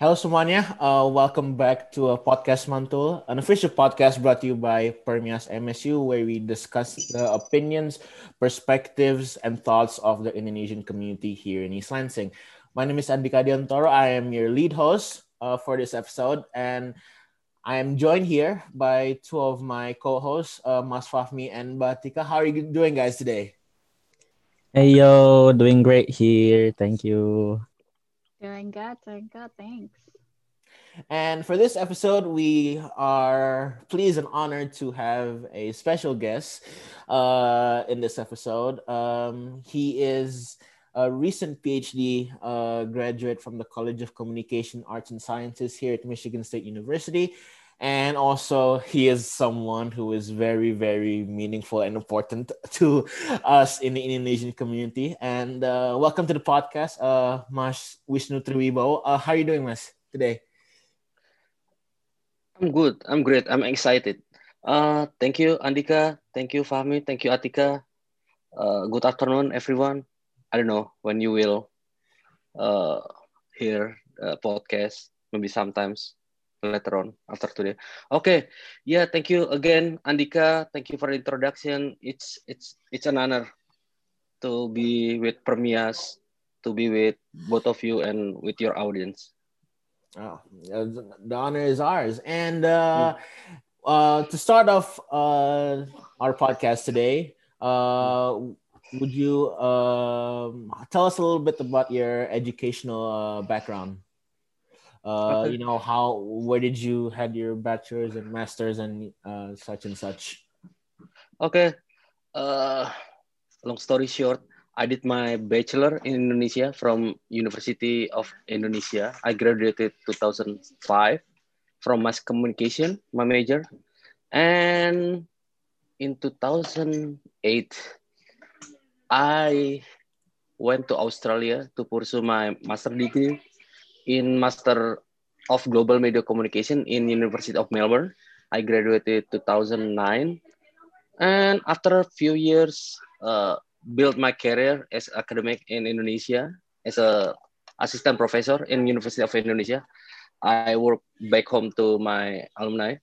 Hello semuanya, uh, welcome back to a podcast Mantul, an official podcast brought to you by Permias MSU, where we discuss the opinions, perspectives, and thoughts of the Indonesian community here in East Lansing. My name is Andhika Adiantoro. I am your lead host uh, for this episode, and I am joined here by two of my co-hosts, uh, Mas Fahmi and Batika. How are you doing, guys, today? Hey yo, doing great here. Thank you. Doing good, doing good. Thanks. And for this episode, we are pleased and honored to have a special guest uh, in this episode. Um, he is a recent PhD uh, graduate from the College of Communication Arts and Sciences here at Michigan State University and also he is someone who is very very meaningful and important to us in the indonesian community. And uh, welcome to the podcast uh mas Whisnu Triwibowo. Uh, how are you doing mas today? I'm good. I'm great. I'm excited. Uh thank you andhika. Thank you fahmi. Thank you atikah. Uh, good afternoon everyone. I don't know when you will uh hear uh, podcast. Maybe sometimes later on after today. Okay, yeah, thank you again, Andhika. Thank you for the introduction. It's it's it's an honor to be with Permias, to be with both of you and with your audience. Oh, the honor is ours. And uh, uh, to start off uh, our podcast today, uh, would you um, tell us a little bit about your educational uh, background? Uh, you know how where did you had your bachelor's and master's and uh, such and such? Okay. Uh, long story short i did my bachelor in indonesia from university of indonesia. I graduated 2005 from mass communication my major. And in 2008 i went to australia to pursue my master degree in Master of Global Media Communication in University of Melbourne. I graduated 2009, and after a few years, uh, built my career as academic in Indonesia as a assistant professor in University of Indonesia. I work back home to my alumni,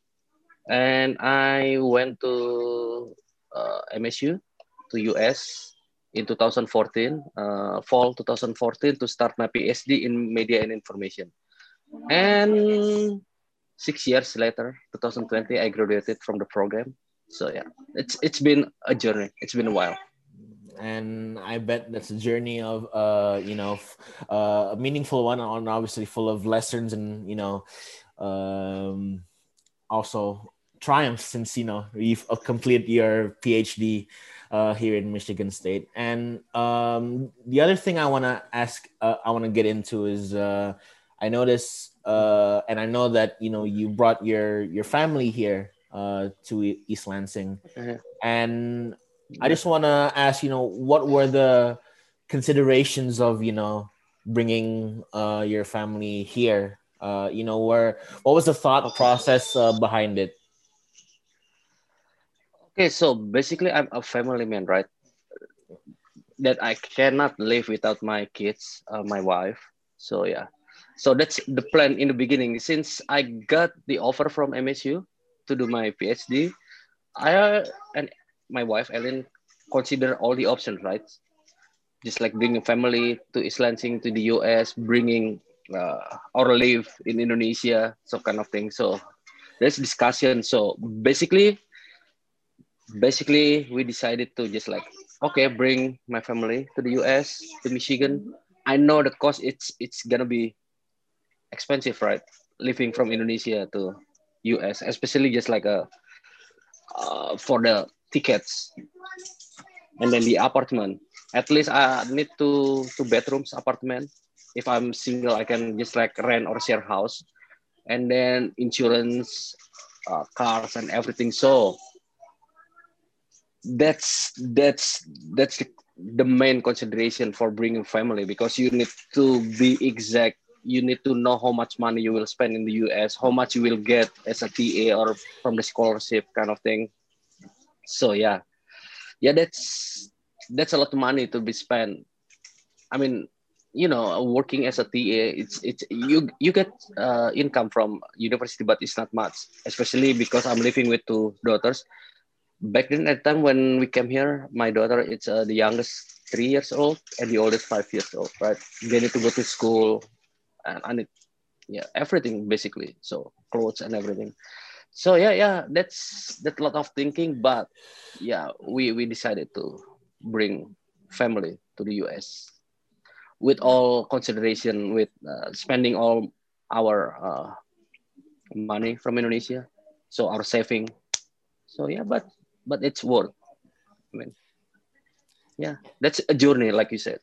and I went to uh, MSU to US in 2014, uh, fall 2014, to start my PhD in media and information. And six years later, 2020, I graduated from the program. So yeah, it's it's been a journey. It's been a while. And I bet that's a journey of, uh, you know, uh, a meaningful one, and obviously full of lessons and you know, um, also triumphs since you know you've completed your PhD uh, here in Michigan State. And um, the other thing I want to ask, uh, I want to get into is uh, I notice, uh, and I know that you know you brought your your family here uh, to East Lansing, mm-hmm. and I just want to ask, you know, what were the considerations of you know bringing uh, your family here? you know, where what was the thought process behind it? Okay, so basically, I'm a family man, right? That I cannot live without my kids, uh, my wife. So yeah, so that's the plan in the beginning. Since I got the offer from MSU to do my PhD, I and my wife Elin consider all the options, right? Just like bringing family to East Lansing to the US, bringing uh, or live in Indonesia, so kind of thing. So there's discussion. So basically, basically we decided to just like okay bring my family to the us to michigan. I know the cost it's it's gonna be expensive right? Living from indonesia to us especially just like a uh, for the tickets and then the apartment. At least i need two two bedrooms apartment. If i'm single i can just like rent or share house. And then insurance uh, cars and everything. So that's that's that's the main consideration for bringing family because you need to be exact. You need to know how much money you will spend in the us how much you will get as a ta or from the scholarship kind of thing. So yeah. Yeah that's that's a lot of money to be spent. I mean you know working as a TA it's it's you you get uh, income from university but it's not much especially because I'm living with two daughters back then at the time when we came here my daughter it's uh, the youngest three years old and the oldest five years old right? They need to go to school and I need yeah everything basically. So clothes and everything. So yeah yeah that's a lot of thinking but yeah we we decided to bring family to the us with all consideration with uh, spending all our uh, money from indonesia. So our saving. So yeah but but it's worth i mean yeah that's a journey like you said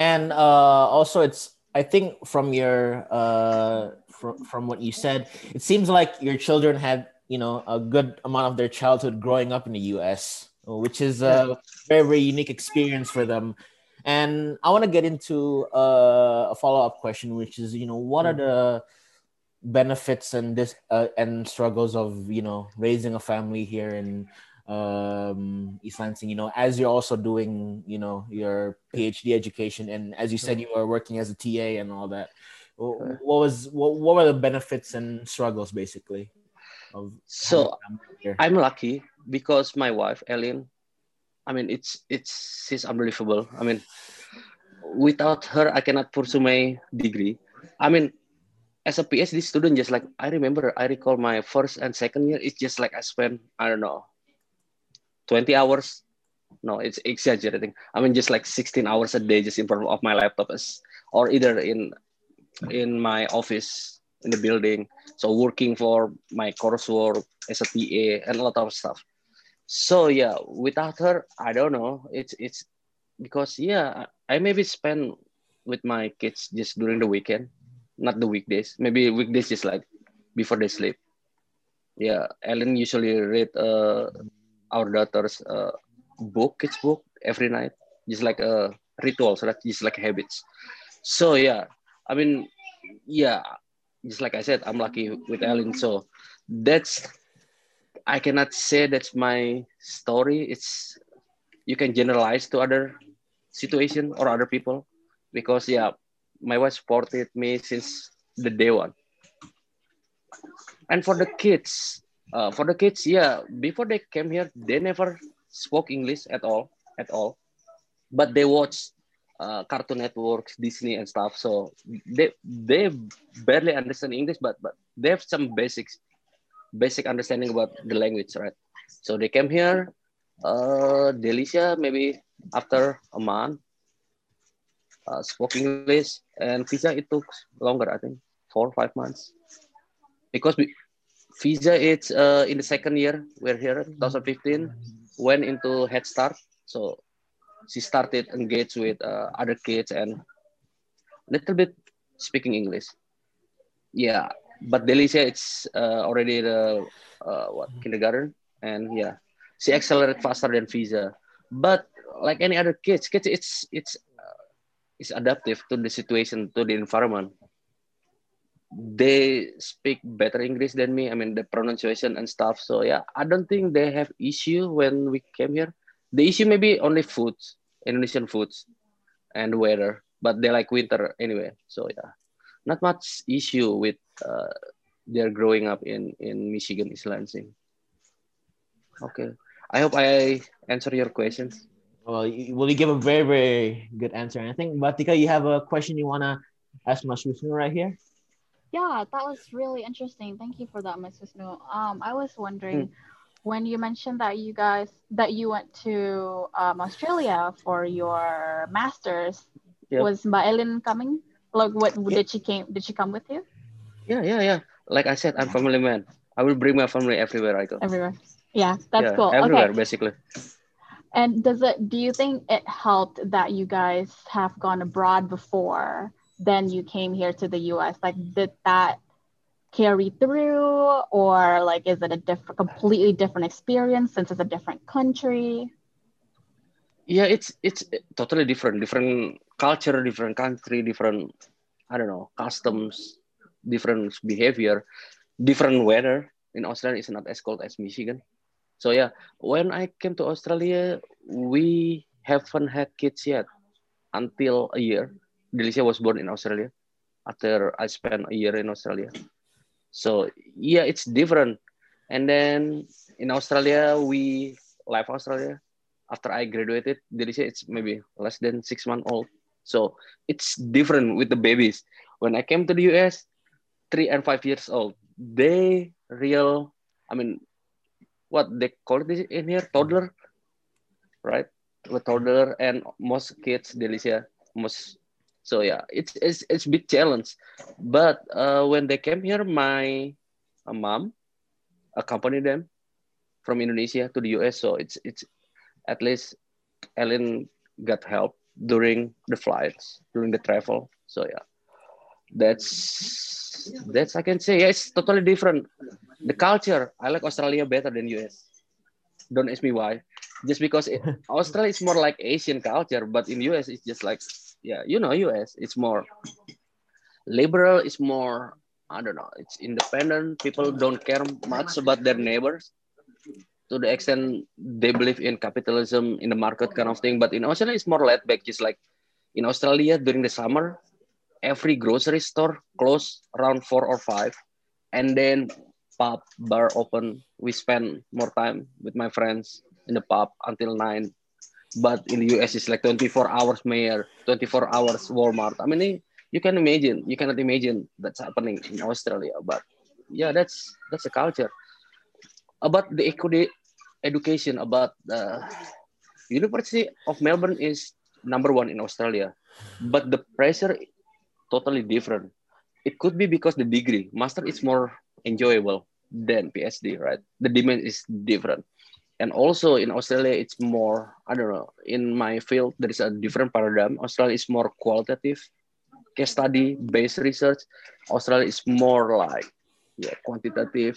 and uh, also it's I think from your uh from from what you said, it seems like your children had you know a good amount of their childhood growing up in the U.S., which is a very very unique experience for them. And I want to get into uh, a follow up question, which is you know what are the benefits and this uh, and struggles of you know raising a family here in um East Lansing, you know, as you're also doing, you know, your PhD education and as you said you were working as a TA and all that. What was what, what were the benefits and struggles basically of so I'm lucky because my wife Elin I mean it's it's she's unbelievable. I mean without her I cannot pursue my degree. I mean as a PhD student, just like I remember, I recall my first and second year, it's just like I spent, I don't know, 20 hours. No it's exaggerating. I mean just like 16 hours a day just in front of my laptop as, or either in in my office in the building. So working for my coursework as a ta and a lot of stuff. So yeah without her i don't know. It's it's because yeah i maybe spend with my kids just during the weekend not the weekdays maybe weekdays just like before they sleep yeah elin usually read uh our daughter's uh, book, kids book, every night, just like a ritual, so that's just like habits. So yeah, I mean, yeah, just like I said, I'm lucky with Elin. So that's I cannot say that's my story. It's you can generalize to other situation or other people because yeah, my wife supported me since the day one. And for the kids, uh, for the kids, yeah, before they came here, they never spoke English at all, at all. But they watch uh, Cartoon Networks, Disney, and stuff. So they they barely understand English, but but they have some basics, basic understanding about the language, right? So they came here. Uh, Delicia maybe after a month uh, spoke English, and Visa it took longer, I think, four or five months, because we, Visa it's uh, in the second year. We're here 2015. Went into Head Start. So she started engage with uh, other kids and a little bit speaking English. Yeah, but Delicia it's uh, already the uh, what kindergarten and yeah, she accelerated faster than Visa. But like any other kids, kids it's it's it's adaptive to the situation to the environment they speak better English than me. I mean the pronunciation and stuff. So yeah, I don't think they have issue when we came here. The issue maybe only foods, Indonesian foods, and weather. But they like winter anyway. So yeah, not much issue with uh, their growing up in in Michigan East Lansing. Okay, I hope I answer your questions. Well, you, well, you give a very very good answer. And I think Batika, you have a question you wanna ask Mas right here. Yeah, that was really interesting. Thank you for that, Mrs. Whisnu. Um, I was wondering mm. when you mentioned that you guys that you went to um, Australia for your masters. Yep. Was Elin coming? Like, what did she came? Did she come with you? Yeah, yeah, yeah. Like I said, I'm family man. I will bring my family everywhere I go. Everywhere. Yeah, that's yeah, cool. Everywhere, okay. basically. And does it? Do you think it helped that you guys have gone abroad before? then you came here to the US? Like, did that carry through, or like, is it a different, completely different experience since it's a different country? Yeah, it's it's totally different. Different culture, different country, different I don't know customs, different behavior, different weather. In Australia, it's not as cold as Michigan. So yeah, when I came to Australia, we haven't had kids yet until a year Delicia was born in Australia after I spent a year in Australia. So yeah, it's different. And then in Australia, we left Australia after I graduated. Delicia, it's maybe less than six months old. So it's different with the babies. When I came to the US, three and five years old, they real, I mean, what they call this in here, toddler, right? With toddler and most kids, Delicia, most so yeah it's it's it's big challenge. But uh, when they came here my uh, mom accompanied them from indonesia to the us so it's it's at least elin got help during the flights during the travel so yeah that's that's i can say yeah, it's totally different. The culture i like australia better than us don't ask me why. Just because it, australia is more like asian culture but in us it's just like yeah you know us it's more liberal it's more i don't know it's independent. People don't care much about their neighbors. To the extent they believe in capitalism in the market kind of thing. But in australia it's more laid back just like in australia during the summer every grocery store close around four or five and then pub bar open we spend more time with my friends in the pub until nine but in the US it's like 24 hours Meijer, 24 hours Walmart. I mean, you can imagine, you cannot imagine that's happening in Australia. But yeah, that's that's the culture. About the education, about the University of Melbourne is number one in Australia, but the pressure totally different. It could be because the degree master is more enjoyable than PhD, right? The demand is different and also in Australia it's more I don't know in my field there is a different paradigm Australia is more qualitative case study based research Australia is more like yeah quantitative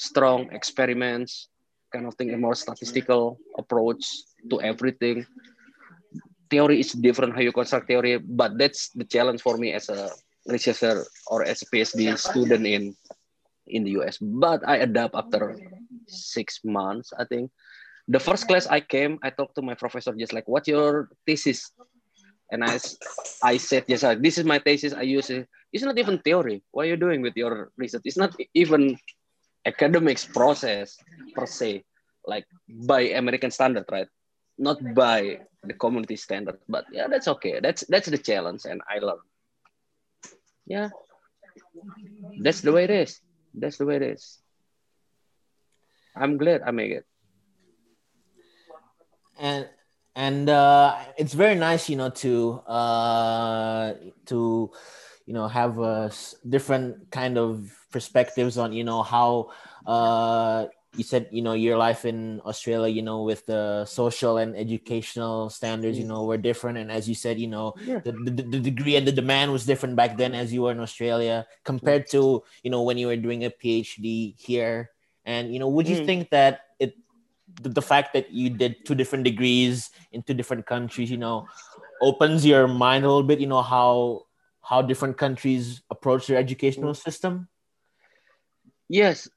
strong experiments kind of thing a more statistical approach to everything theory is different how you construct theory but that's the challenge for me as a researcher or as a PhD student in in the US but I adapt after six months, I think. The first class I came, I talked to my professor just like, "What's your thesis?" And I, I said, "Yes, sir. this is my thesis. I use it. It's not even theory. What are you doing with your research? It's not even academics process per se, like by American standard, right? Not by the community standard. But yeah, that's okay. That's that's the challenge, and I learn. Yeah, that's the way it is. That's the way it is. I'm glad I made it. And and uh, it's very nice, you know, to uh, to you know have a different kind of perspectives on you know how uh, you said you know your life in Australia, you know, with the social and educational standards, you know, were different, and as you said, you know, yeah. the, the, the degree and the demand was different back then as you were in Australia compared to you know when you were doing a PhD here and you know, would you mm. think that it the, the fact that you did two different degrees in two different countries, you know, opens your mind a little bit, you know, how how different countries approach their educational mm. system? Yes,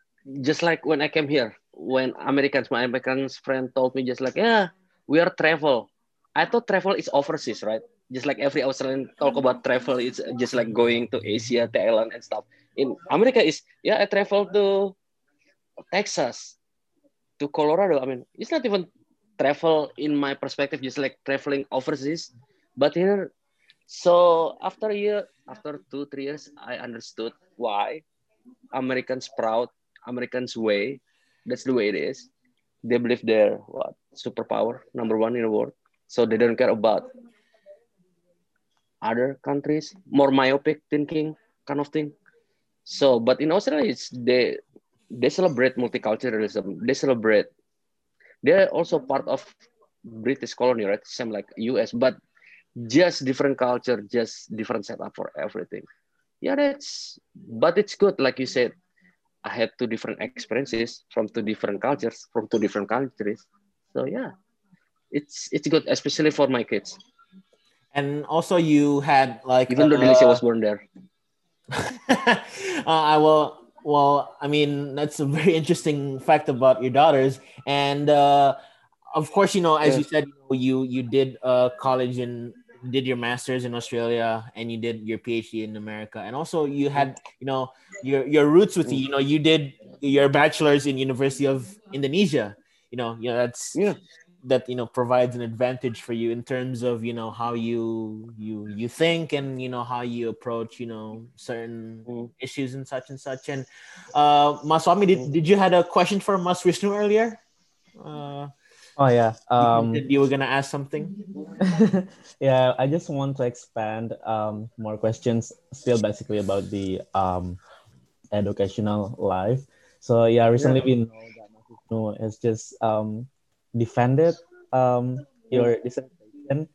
just like when I came here, when Americans, my American friend told me just like, yeah, we are travel. I thought travel is overseas, right? Just like every Australian talk about travel, it's just like going to Asia, Thailand, and stuff. In America, is yeah, I travel to Texas to Colorado. I mean, it's not even travel in my perspective, just like traveling overseas. But here, so after a year, after two, three years, I understood why Americans proud, Americans way. That's the way it is. They believe they're what superpower, number one in the world. So they don't care about other countries, more myopic thinking kind of thing. So, but in Australia, it's they they celebrate multiculturalism. They celebrate. They're also part of British colony, right? Same like US, but just different culture, just different setup for everything. Yeah, that's. But it's good, like you said. I had two different experiences from two different cultures, from two different countries. So yeah, it's it's good, especially for my kids. And also, you had like even though Delicia was born there. uh, I will well, I mean, that's a very interesting fact about your daughters. And uh, of course, you know, as yeah. you said, you, know, you you did uh, college in did your masters in Australia and you did your PhD in America, and also you had you know your your roots with you. You know, you did your bachelor's in University of Indonesia. You know, you know that's Yeah. that you know provides an advantage for you in terms of you know how you you you think and you know how you approach you know certain Mm. issues and such and such. And uh, Mas Fahmi, did, did you had a question for Mas Whisnu earlier? Uh, Oh yeah. Um, you, were gonna ask something. yeah, I just want to expand um, more questions, still basically about the um, educational life. So yeah, recently we know that has just um, defended um, your dissertation.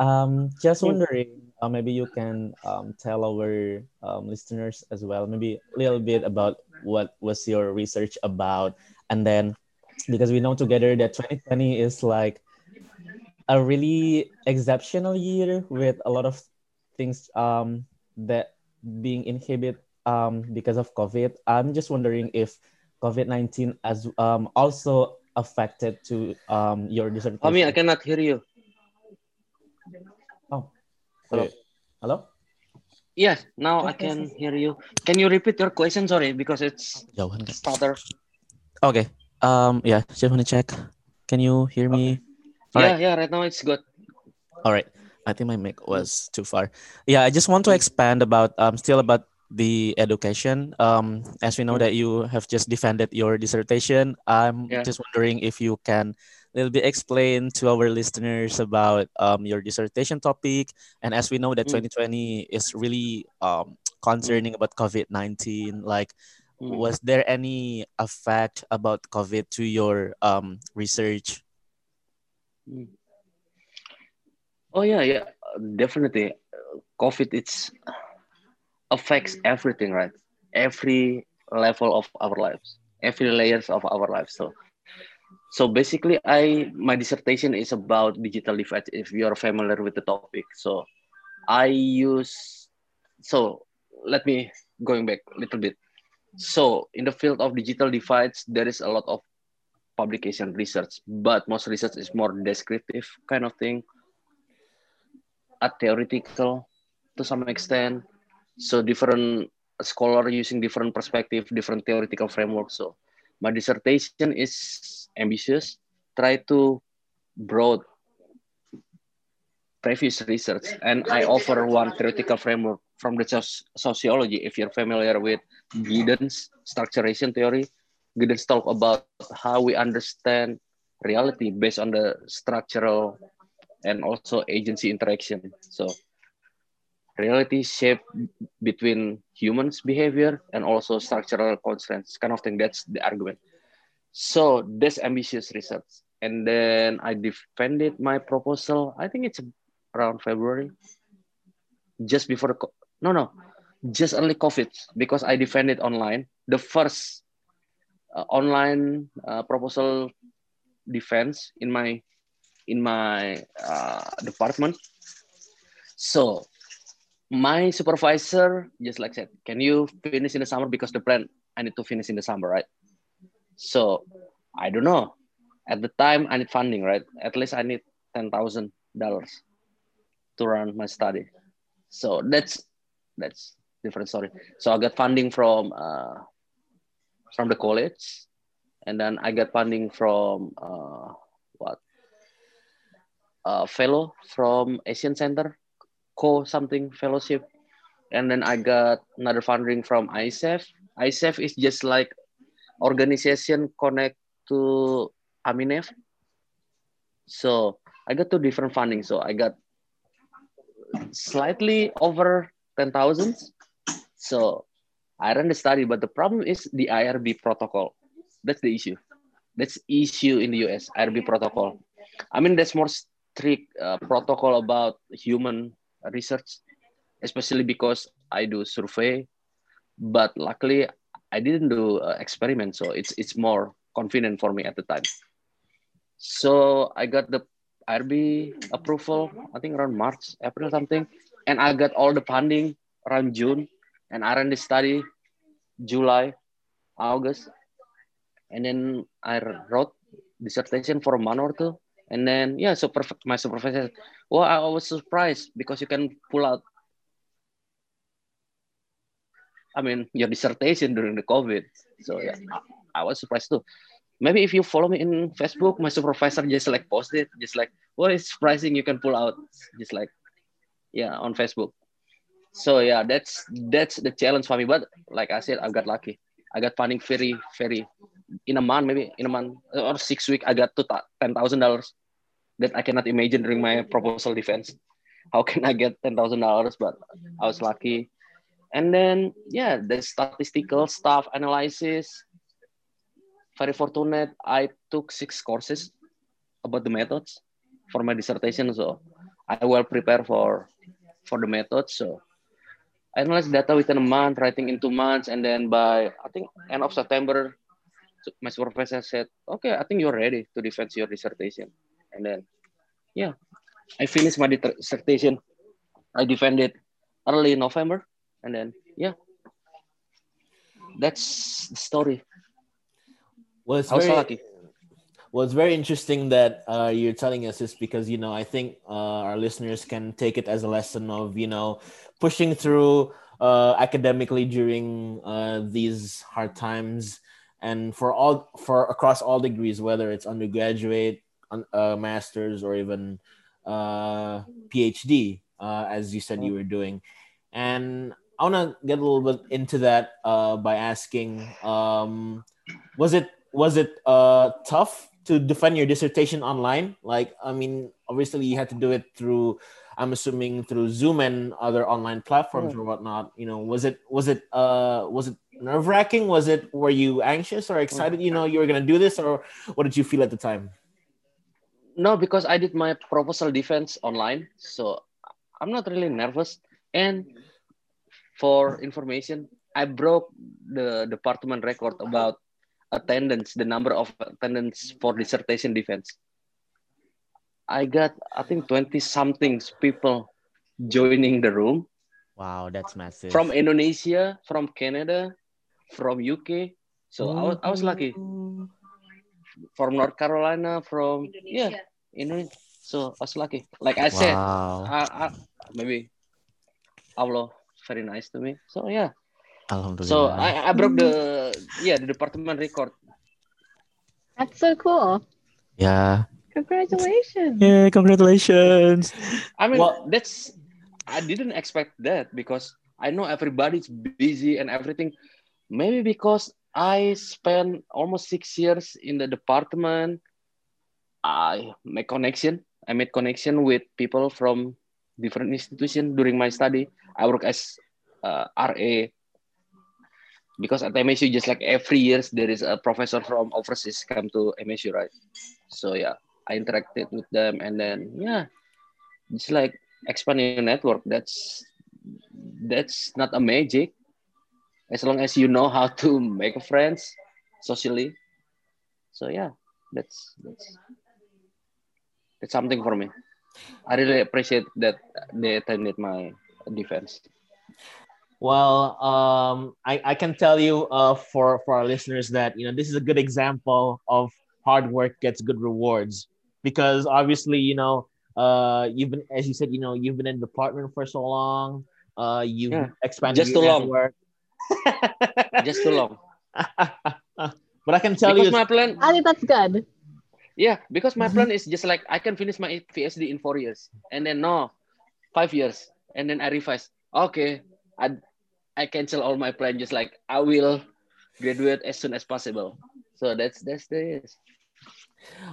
Um, just wondering, uh, maybe you can um, tell our um, listeners as well, maybe a little bit about what was your research about, and then because we know together that 2020 is like a really exceptional year with a lot of things um, that being inhibited um, because of COVID. I'm just wondering if COVID-19 as um, also affected to um, your dissertation. I mean, I cannot hear you. Oh, Hello. wait. Hello? Yes, now I can hear you. Can you repeat your question? Sorry, because it's Jauhan stutter. Okay. Um, yeah, just want to check. Can you hear me? All yeah, right. yeah. Right now it's good. All right. I think my mic was too far. Yeah, I just want to expand about um still about the education. Um, as we know that you have just defended your dissertation, I'm Yeah. just wondering if you can a little bit explain to our listeners about um your dissertation topic. And as we know that Mm. 2020 is really um concerning about COVID 19, like Mm. Was there any effect about COVID to your um research? Mm. Oh yeah, yeah, definitely. COVID it's affects everything, right? Every level of our lives, every layers of our lives. So, so basically, I my dissertation is about digital divide. If you are familiar with the topic, so I use. So let me going back a little bit. So in the field of digital divides, there is a lot of publication research, but most research is more descriptive kind of thing, a theoretical to some extent. So different scholar using different perspective, different theoretical framework. So my dissertation is ambitious, try to broad previous research, and I offer one theoretical framework from the soci- sociology. If you're familiar with Giddens structuration theory, Giddens talk about how we understand reality based on the structural and also agency interaction. So reality shape between humans behavior and also structural constraints kind of thing. That's the argument. So that's ambitious research. And then i defended my proposal. I think it's around february. Just before no no just only covid because i defended online the first uh, online uh, proposal defense in my in my uh, department so my supervisor just like said, can you finish in the summer because the plan I need to finish in the summer, right? So I don't know. At the time I need funding, right? At least I need ten thousand dollars to run my study. So that's that's different story. So I got funding from uh, from the college, and then I got funding from uh, what? Uh, fellow from Asian Center co something fellowship. And then i got another funding from isef isef is just like organization connect to aminef. So i got two different funding. So i got slightly over 10000 so i ran the study but the problem is the irb protocol. That's the issue. That's issue in the us irb protocol. I mean there's more strict uh, protocol about human research, especially because I do survey. But luckily, I didn't do uh, experiment, so it's it's more convenient for me at the time. So I got the IRB approval, I think around March, April something, and I got all the funding around June, and I the study July, August, and then I wrote dissertation for a month or two, And then yeah, so perfect. My supervisor, well, I was surprised because you can pull out. I mean, your dissertation during the COVID. So yeah, I, I was surprised too. Maybe if you follow me in Facebook, my supervisor just like posted, just like, well, it's surprising you can pull out, just like, yeah, on Facebook. So yeah, that's that's the challenge for me. But like I said, I got lucky. I got funding very, very in a month, maybe in a month or six week, I got to ten thousand dollars that I cannot imagine during my proposal defense. How can I get ten thousand dollars? But I was lucky. And then yeah, the statistical stuff analysis. Very fortunate. I took six courses about the methods for my dissertation, so I well prepared for for the methods. So analyze data within a month, writing in two months, and then by I think end of September, my supervisor said, "Okay, I think you're ready to defend your dissertation." And then, yeah, I finished my dissertation. I defended early November, and then yeah, that's the story. Well, it's very, lucky. Well, it's very interesting that uh, you're telling us this because you know I think uh, our listeners can take it as a lesson of you know pushing through uh, academically during uh, these hard times. And for all for across all degrees whether it's undergraduate uh, masters or even uh, phd uh, as you said you were doing. And i want to get a little bit into that uh, by asking um, was it was it uh, tough to defend your dissertation online? Like i mean obviously you had to do it through I'm assuming through Zoom and other online platforms or whatnot. You know, was it was it uh was it nerve wracking? Was it were you anxious or excited? You know, you were gonna do this, or what did you feel at the time? No, because I did my proposal defense online, so I'm not really nervous. And for information, I broke the department record about attendance, the number of attendance for dissertation defense. I got I think 20 something people joining the room. Wow, that's massive. From Indonesia, from Canada, from UK. So I was I was lucky. From North Carolina, from Indonesia. yeah, Indonesia. So I was lucky. Like I said, wow. I, I, maybe Allah very nice to me. So yeah. Alhamdulillah. So I, I broke the yeah the department record. That's so cool. Yeah. Congratulations. Yeah, congratulations. I mean, well, that's I didn't expect that because I know everybody's busy and everything. Maybe because I spent almost six years in the department. I make connection. I made connection with people from different institutions during my study. I work as uh, RA because at MSU, just like every years, there is a professor from overseas come to MSU, right? So yeah, I interacted with them, and then yeah, it's like expanding your network. That's that's not a magic. As long as you know how to make friends socially. So yeah, that's that's that's something for me. I really appreciate that they attended my defense. Well, um, I, I can tell you uh, for, for our listeners that you know this is a good example of hard work gets good rewards because obviously you know uh you've been as you said you know you've been in the department for so long uh you've yeah. expanded just too long. work. just too long. But i can tell because you my plan i think that's good. Yeah because my plan is just like i can finish my phd in four years and then no five years and then i revise. Okay i i cancel all my plan just like i will graduate as soon as possible. So that's that's the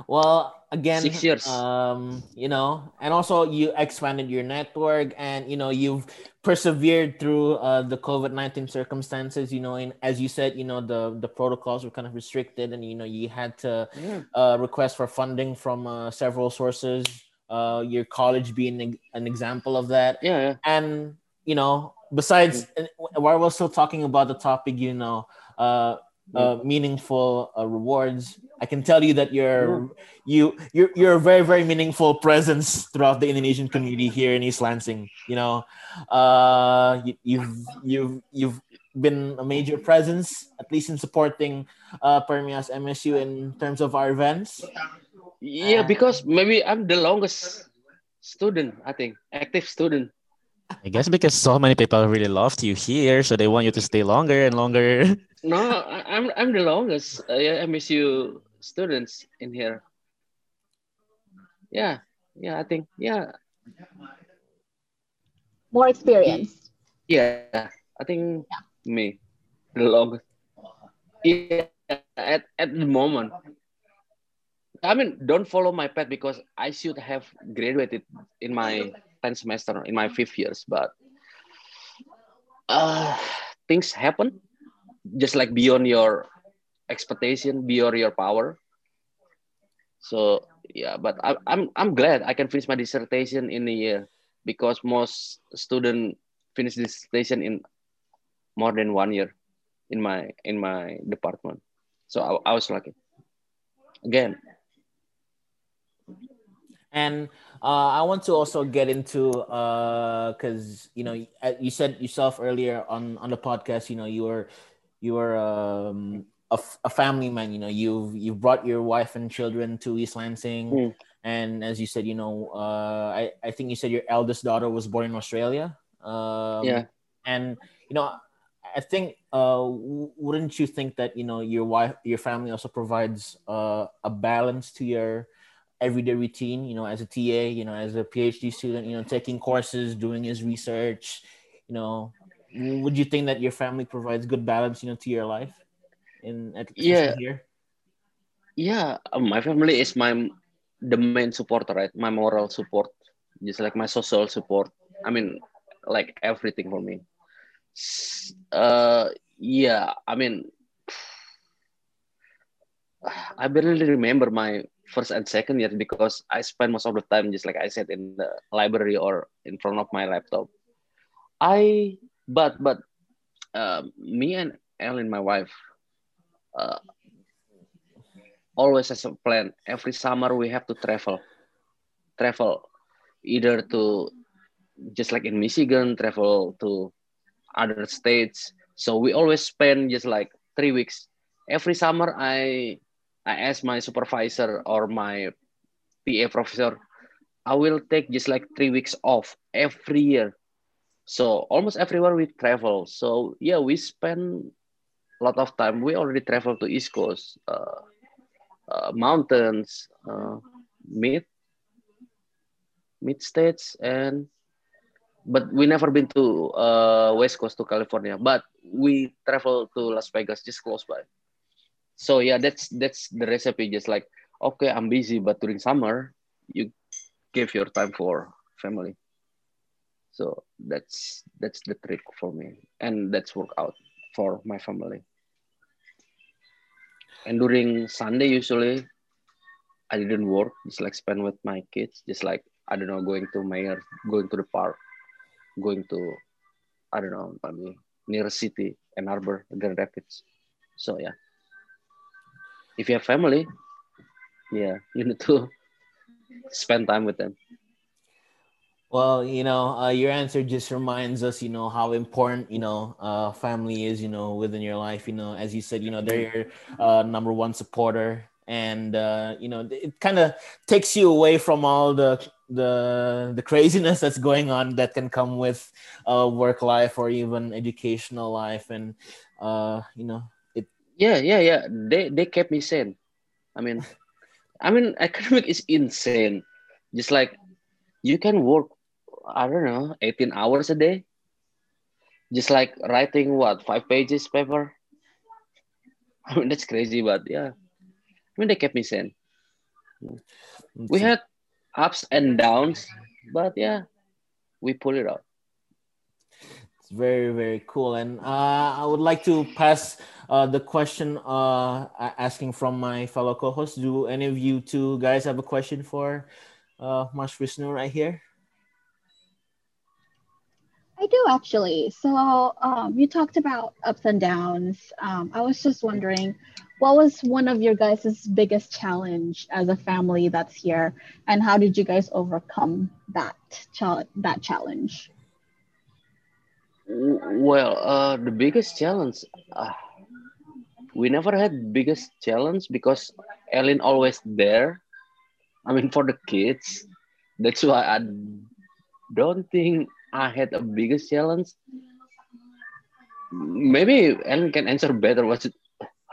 well, again, six years. Um, you know, and also you expanded your network, and you know you've persevered through uh, the COVID nineteen circumstances. You know, and as you said, you know the the protocols were kind of restricted, and you know you had to yeah. uh, request for funding from uh, several sources. Uh, your college being an example of that. Yeah, yeah. And you know, besides, mm. while we're still talking about the topic, you know, uh, uh, meaningful uh, rewards. I can tell you that you're you you're you're a very very meaningful presence throughout the Indonesian community here in East Lansing. You know, uh, you, you've you've you've been a major presence, at least in supporting uh, Permias MSU in terms of our events. Yeah, Uh, because maybe I'm the longest student. I think active student. I guess because so many people really loved you here, so they want you to stay longer and longer. No, I, I'm I'm the longest. Uh, yeah, MSU students in here. Yeah, yeah. I think yeah, More experience. yeah. I think me the longest. Yeah, at at the moment. I mean, don't follow my path because I should have graduated in my 10th semester in my fifth years, but uh, things happen just like beyond your expectation, beyond your power. So yeah, but I, I'm I'm glad I can finish my dissertation in a year because most student finish dissertation in more than one year in my in my department. So I, I was lucky. Again, And uh, I want to also get into uh because you know uh, you said yourself earlier on on the podcast. You know you were you were um, a, a family man. You know you've you've brought your wife and children to East Lansing, Hmm. and as you said, you know uh, I I think you said your eldest daughter was born in Australia. Um, Yeah. and you know I think uh, wouldn't you think that you know your wife your family also provides uh, a balance to your everyday routine you know as a ta you know as a phd student you know taking courses doing his research you know would you think that your family provides good balance you know to your life in at Yeah. here yeah, uh, my family is my the main support, right? My moral support, just like my social support. I mean, like everything for me. Uh, yeah, I mean, I barely remember my first and second year because I spend most of the time, just like I said, in the library or in front of my laptop. I, but but, uh, me and Elin, my wife, uh, always has a plan. Every summer we have to travel, travel, either to just like in Michigan, travel to other states. So we always spend just like three weeks. Every summer, I I ask my supervisor or my PA professor, I will take just like three weeks off every year. So almost everywhere we travel. So yeah, we spend a lot of time. We already travel to East Coast, uh, uh, mountains, uh, mid mid states, and but we never been to uh, West Coast to California. But we travel to Las Vegas, just close by. So yeah, that's that's the recipe. Just like okay, I'm busy, but during summer, you give your time for family. So that's that's the trick for me, and that's work out for my family. And during Sunday, usually I didn't work, just like spend with my kids, just like I don't know, going to Meijer, going to the park, going to I don't know, maybe near city, Ann Arbor, Grand Rapids. So yeah, if you have family, yeah, you need to spend time with them. Well, you know, uh, your answer just reminds us, you know, how important, you know, uh, family is, you know, within your life. You know, as you said, you know, they're your uh, number one supporter, and uh, you know, it kind of takes you away from all the the the craziness that's going on that can come with uh, work life or even educational life, and uh, you know, it. Yeah, yeah, yeah. They they kept me sane. I mean, I mean, academic is insane. Just like you can work, I don't know, 18 hours a day. Just like writing what five pages paper. I mean, that's crazy, but yeah. I mean, they kept me sane. We had ups and downs, but yeah, we pull it out. It's very very cool, and uh, I would like to pass uh, the question uh, asking from my fellow co-hosts. Do any of you two guys have a question for uh, Mash Whisnu right here? I do actually. So um, you talked about ups and downs. Um, I was just wondering, what was one of your guys' biggest challenge as a family that's here, and how did you guys overcome that that challenge? Well, uh, the biggest challenge, uh, we never had biggest challenge because Elin always there. I mean, for the kids, that's why I don't think I had a biggest challenge. Maybe Elin can answer better. What's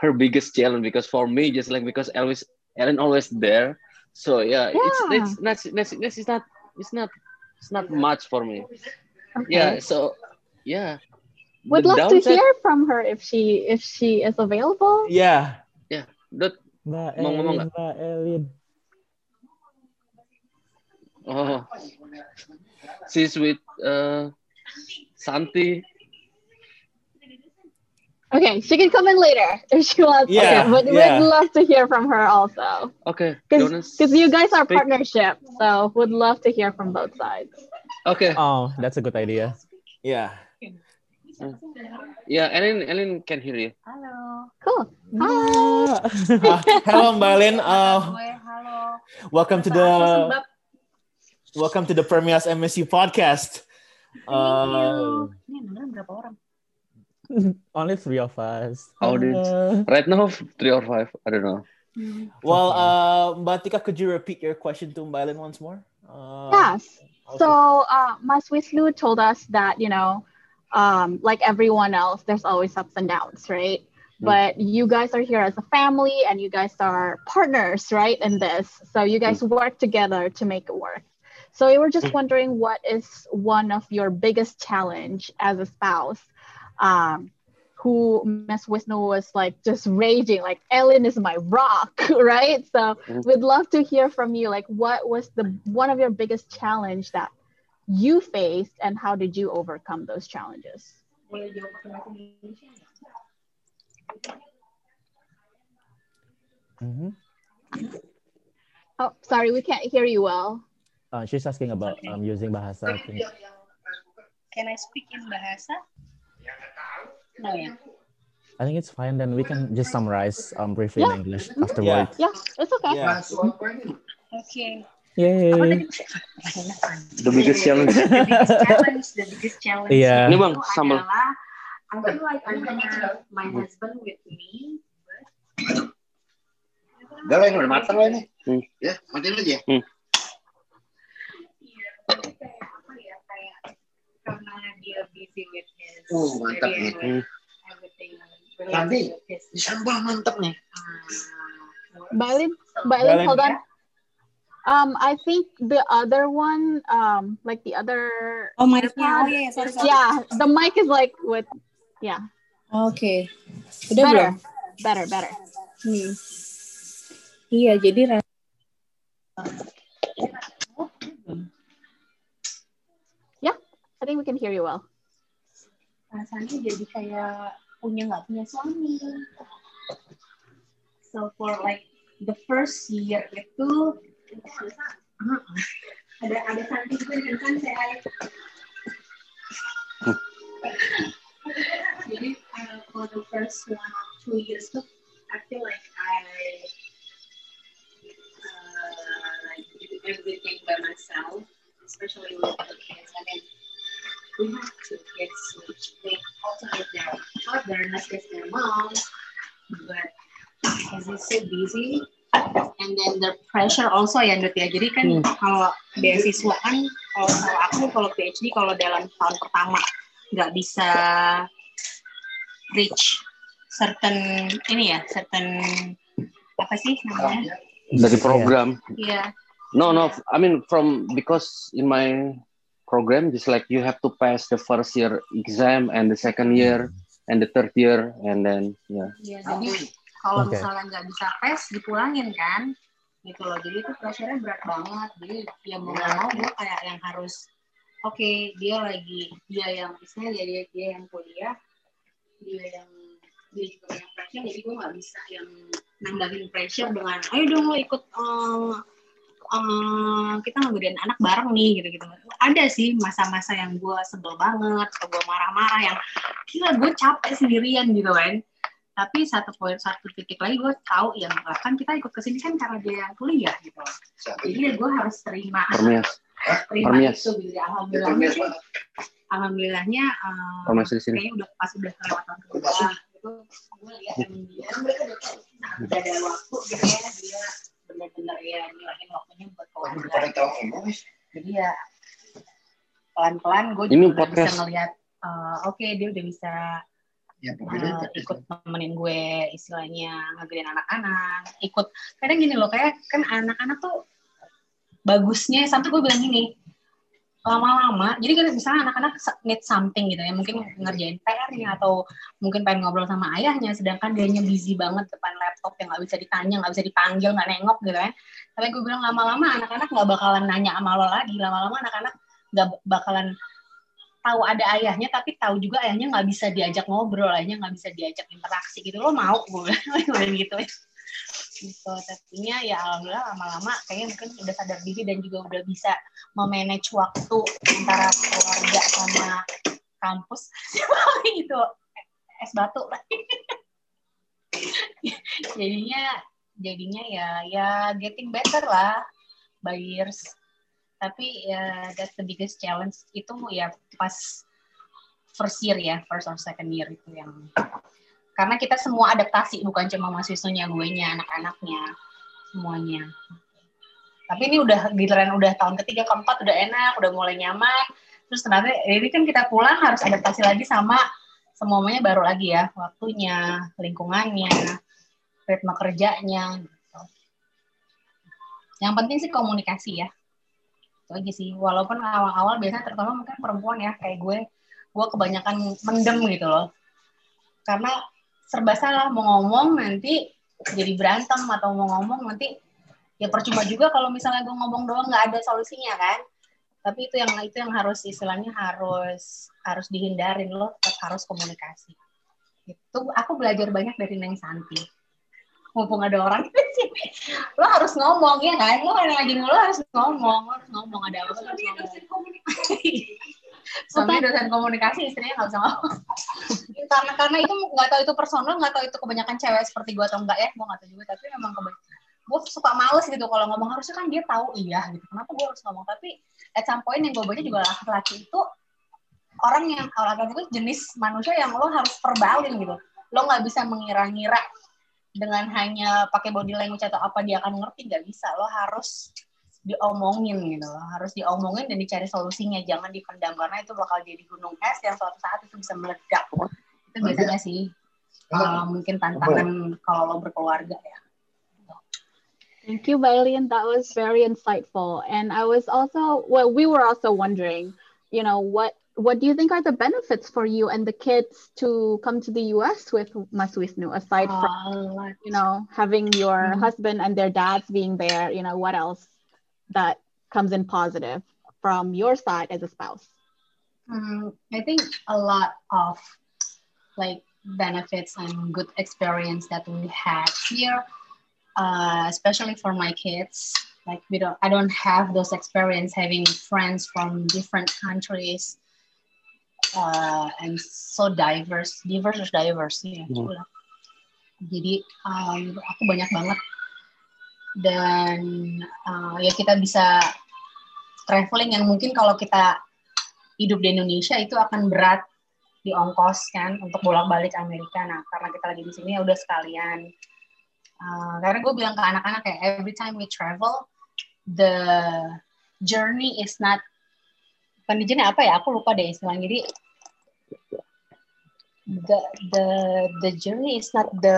her biggest challenge? Because for me, just like because Elvis, Elin always there. So yeah, Yeah. it's it's not it's, it's, it's not it's not it's not much for me. Okay. Yeah. So yeah. Would The love to hear from her if she if she is available. Yeah. that- Mbak Mau ngomong Elin, Mbak Elin. Oh, she's with uh, Santi. Okay, she can come in later if she wants. Yeah, okay, but yeah. we'd love to hear from her also. Okay, you Because you guys are speak? partnership, so would love to hear from both sides. Okay, Oh, that's a good idea. Yeah. yeah, Elin, Elin can hear you. Hello. Cool. Hi. Uh, hello, Mbak Lin. Uh, Gue halo. welcome to the sebab welcome to the Permias MSU podcast. Uh, ini yang dengerin berapa orang? Only three of us. Oh, this- Uh, Right now, three or five, I don't know. well, uh, Mbak Tika, could you repeat your question to Mbak Lin once more? Uh, Yes. okay. So, uh, Mas Wisnu told us that, you know, um, like everyone else, there's always ups and downs, right? Mm. But you guys are here as a family and you guys are partners, right? In this. So, you guys work together to make it work. So, we were just wondering what is one of your biggest challenge as a spouse? Um, who Miss Wisnu was like just raging, like Elin is my rock, right? So Mhm. we'd love to hear from you. Like, what was the one of your biggest challenge that you faced, and how did you overcome those challenges? Boleh jawab pakai bahasa Indonesia nggak? mhm. Oh, sorry, we can't hear you well. Uh, she's asking about um, using bahasa. I think. Can I speak in bahasa? No ya. I think it's fine. Then we can just summarize um, briefly Yeah. in English Yeah. afterwards. Yeah, it's okay. Yeah. Oke. Yay. Tadi? The biggest challenge. The biggest challenge, the biggest challenge. Iya. Ini bang, sambal. I feel like I have my husband with me. Udah lah, ini udah matang lah ini. Hmm. Ya, matiin aja. Iya, tapi kayak apa ya, kayak karena dia busy with his Oh, mantap nih. everything Nanti. Ini sambal mantap nih. uh, So, Balin, Balin. hold on. Um, I think the other one, um, like the other, Oh, mic-nya. AirPod, Oh, iya, sorry, sorry. yeah, the mic is like with, yeah, Oke. Udah better, belum? better, better. Hmm. Iya, jadi ra- I think we can hear you well. suami. So for like the first year itu uh, ada ada Santi juga dengan saya. Jadi uh, for the first one or two years tuh I feel like I uh, like everything by myself, especially with the kids. I mean, we have two kids which they also have their father, not just their mom, but because he's so busy. And then the pressure also ya Dut ya. Jadi kan kalau beasiswa kan kalau kalau aku kalau PhD kalau dalam tahun pertama nggak bisa reach certain ini ya certain apa sih namanya? Dari program. Iya. No, no. I mean, from because in my program, just like you have to pass the first year exam and the second year and the third year, and then yeah. Iya, jadi kalau Oke. misalnya nggak bisa tes, dipulangin kan, gitu loh. Jadi itu pressure-nya berat banget. Jadi ya mau nggak mau gue kayak yang harus, oke dia lagi dia yang misalnya dia dia, dia yang kuliah, dia yang dia juga yang pressure, jadi gue nggak bisa yang nambahin pressure dengan, ayo dong lo ikut eh, eh, kita ngegedein anak bareng nih gitu-gitu. Ada sih masa-masa yang gue sebel banget, atau gue marah-marah yang gila gue capek sendirian gitu kan. Tapi satu poin satu titik lagi gue tahu yang kan kita ikut ke sini kan karena dia yang kuliah gitu. Jadi ya gue harus terima. Permias, terima Permias. itu gitu. Alhamdulillahnya sih alhamdulillahnya eh, sini. kayaknya udah pas udah kelewatan kedua itu gue lihat emang dia udah ada waktu gitu ya dia benar-benar ya nyerahin waktunya buat keluarga pada tahu semua, jadi ya pelan-pelan gue Ini juga bisa podcast. ngelihat eh, oke dia udah bisa Ya, pokoknya ikut nemenin gue istilahnya ngajarin anak-anak ikut. Kadang gini loh kayak kan anak-anak tuh bagusnya sampai gue bilang gini lama-lama. Jadi kan misalnya anak-anak need something gitu ya. Mungkin ngerjain PR-nya atau mungkin pengen ngobrol sama ayahnya sedangkan dianya busy banget depan laptop yang nggak bisa ditanya nggak bisa dipanggil nggak nengok gitu kan tapi gue bilang lama-lama anak-anak nggak bakalan nanya sama lo lagi. Lama-lama anak-anak nggak bakalan tahu ada ayahnya tapi tahu juga ayahnya nggak bisa diajak ngobrol ayahnya nggak bisa diajak interaksi gitu. Lo mau? Gue gitu gitu. Tapinya ya alhamdulillah lama-lama kayaknya mungkin udah sadar diri dan juga udah bisa memanage waktu antara keluarga sama kampus. Itu es batu. Jadinya jadinya ya ya getting better lah by years. Tapi ya that's the biggest challenge. Itu ya pas first year ya first or second year itu yang karena kita semua adaptasi bukan cuma mahasiswanya gue nya anak-anaknya semuanya. Tapi ini udah giliran udah tahun ketiga keempat udah enak udah mulai nyaman. Terus ternyata ini kan kita pulang harus adaptasi lagi sama semuanya baru lagi ya. Waktunya lingkungannya ritme kerjanya gitu. yang penting sih komunikasi ya. Itu aja sih. Walaupun awal-awal biasanya terutama mungkin perempuan ya kayak gue gue kebanyakan mendem gitu loh. Karena serba salah mau ngomong nanti jadi berantem atau mau ngomong nanti ya percuma juga kalau misalnya gue ngomong doang nggak ada solusinya kan? Tapi itu yang itu yang harus istilahnya harus harus dihindarin lo tetap harus komunikasi. Itu aku belajar banyak dari Neng Santi. Mumpung ada orang di sini lo harus ngomong ya kan? Lo yang ngajarin lo harus ngomong lo harus ngomong ada apa harus ngomong suaminya dosen komunikasi istrinya nggak bisa ngomong. Karena karena itu nggak tahu itu personal nggak tahu itu kebanyakan cewek seperti gue atau enggak ya gue nggak tahu juga. Tapi memang kebanyakan gue suka males gitu kalau ngomong. Harusnya kan dia tahu iya gitu. Kenapa gue harus ngomong? Tapi at some point yang gue baca juga laki-laki itu orang yang laki-laki itu jenis manusia yang lo harus verbalin gitu. Lo nggak bisa mengira-ngira dengan hanya pakai body language atau apa dia akan ngerti nggak bisa. Lo harus diomongin gitu loh. Harus diomongin dan dicari solusinya. Jangan dipendam karena itu bakal jadi gunung es yang suatu saat itu bisa meledak. Itu biasanya sih. Uh, mungkin tantangan kalau lo berkeluarga ya. Thank you, Bailin. That was very insightful. And I was also, well, we were also wondering, you know, what what do you think are the benefits for you and the kids to come to the US with Mas Wisnu, aside from, Uh, you know, having your Mhm. husband and their dads being there, you know, what else that comes in positive from your side as a spouse? Mm, I think a lot of like benefits and good experience that we had here, uh, especially for my kids. Like we don't, I don't have those experience having friends from different countries, uh, and so diverse, diverse is diverse ya. Hmm. Jadi um, aku banyak banget dan uh, ya kita bisa traveling yang mungkin kalau kita hidup di Indonesia itu akan berat di ongkos kan untuk bolak-balik Amerika. Nah, karena kita lagi di sini ya udah sekalian. Uh, karena gue bilang ke anak-anak kayak every time we travel, the journey is not journey apa ya? Aku lupa deh istilahnya. Jadi the the the journey is not the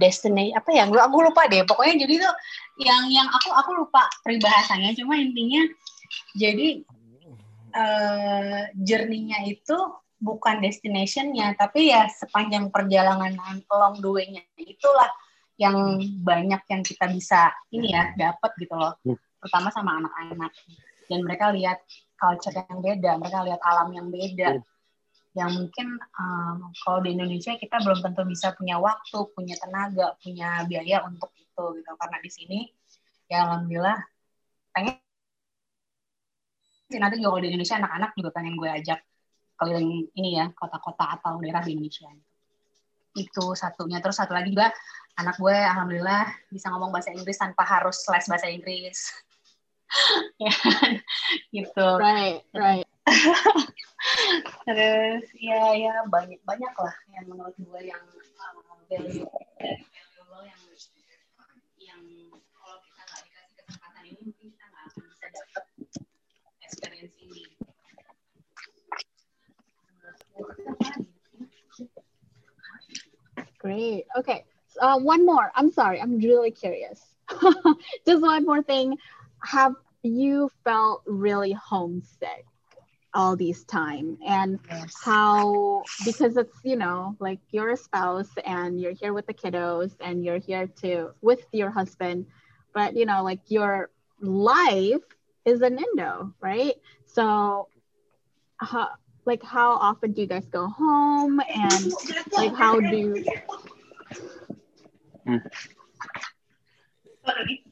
destination apa ya? Aku lupa deh. Pokoknya jadi tuh yang yang aku aku lupa peribahasanya. Cuma intinya jadi uh, journey-nya itu bukan destination-nya, tapi ya sepanjang perjalanan along the way-nya itulah yang banyak yang kita bisa ini ya dapat gitu loh. Pertama sama anak-anak dan mereka lihat culture yang beda, mereka lihat alam yang beda. Yang mungkin um, kalau di Indonesia kita belum tentu bisa punya waktu, punya tenaga, punya biaya untuk itu gitu. Karena di sini ya alhamdulillah pengen sih nanti juga kalau di Indonesia anak-anak juga pengen gue ajak keliling ini ya kota-kota atau daerah di Indonesia. Itu satunya. Terus satu lagi juga anak gue alhamdulillah bisa ngomong bahasa Inggris tanpa harus les bahasa Inggris. Ya gitu. Right, right. terus ya ya banyak banyak lah yang menurut gue yang um, value Great. Okay. Uh, one more. I'm sorry. I'm really curious. Just one more thing. Have you felt really homesick? All these time and how because it's you know like you're a spouse and you're here with the kiddos and you're here to with your husband but you know like your life is an indo right so how like how often do you guys go home and like how do you Sorry.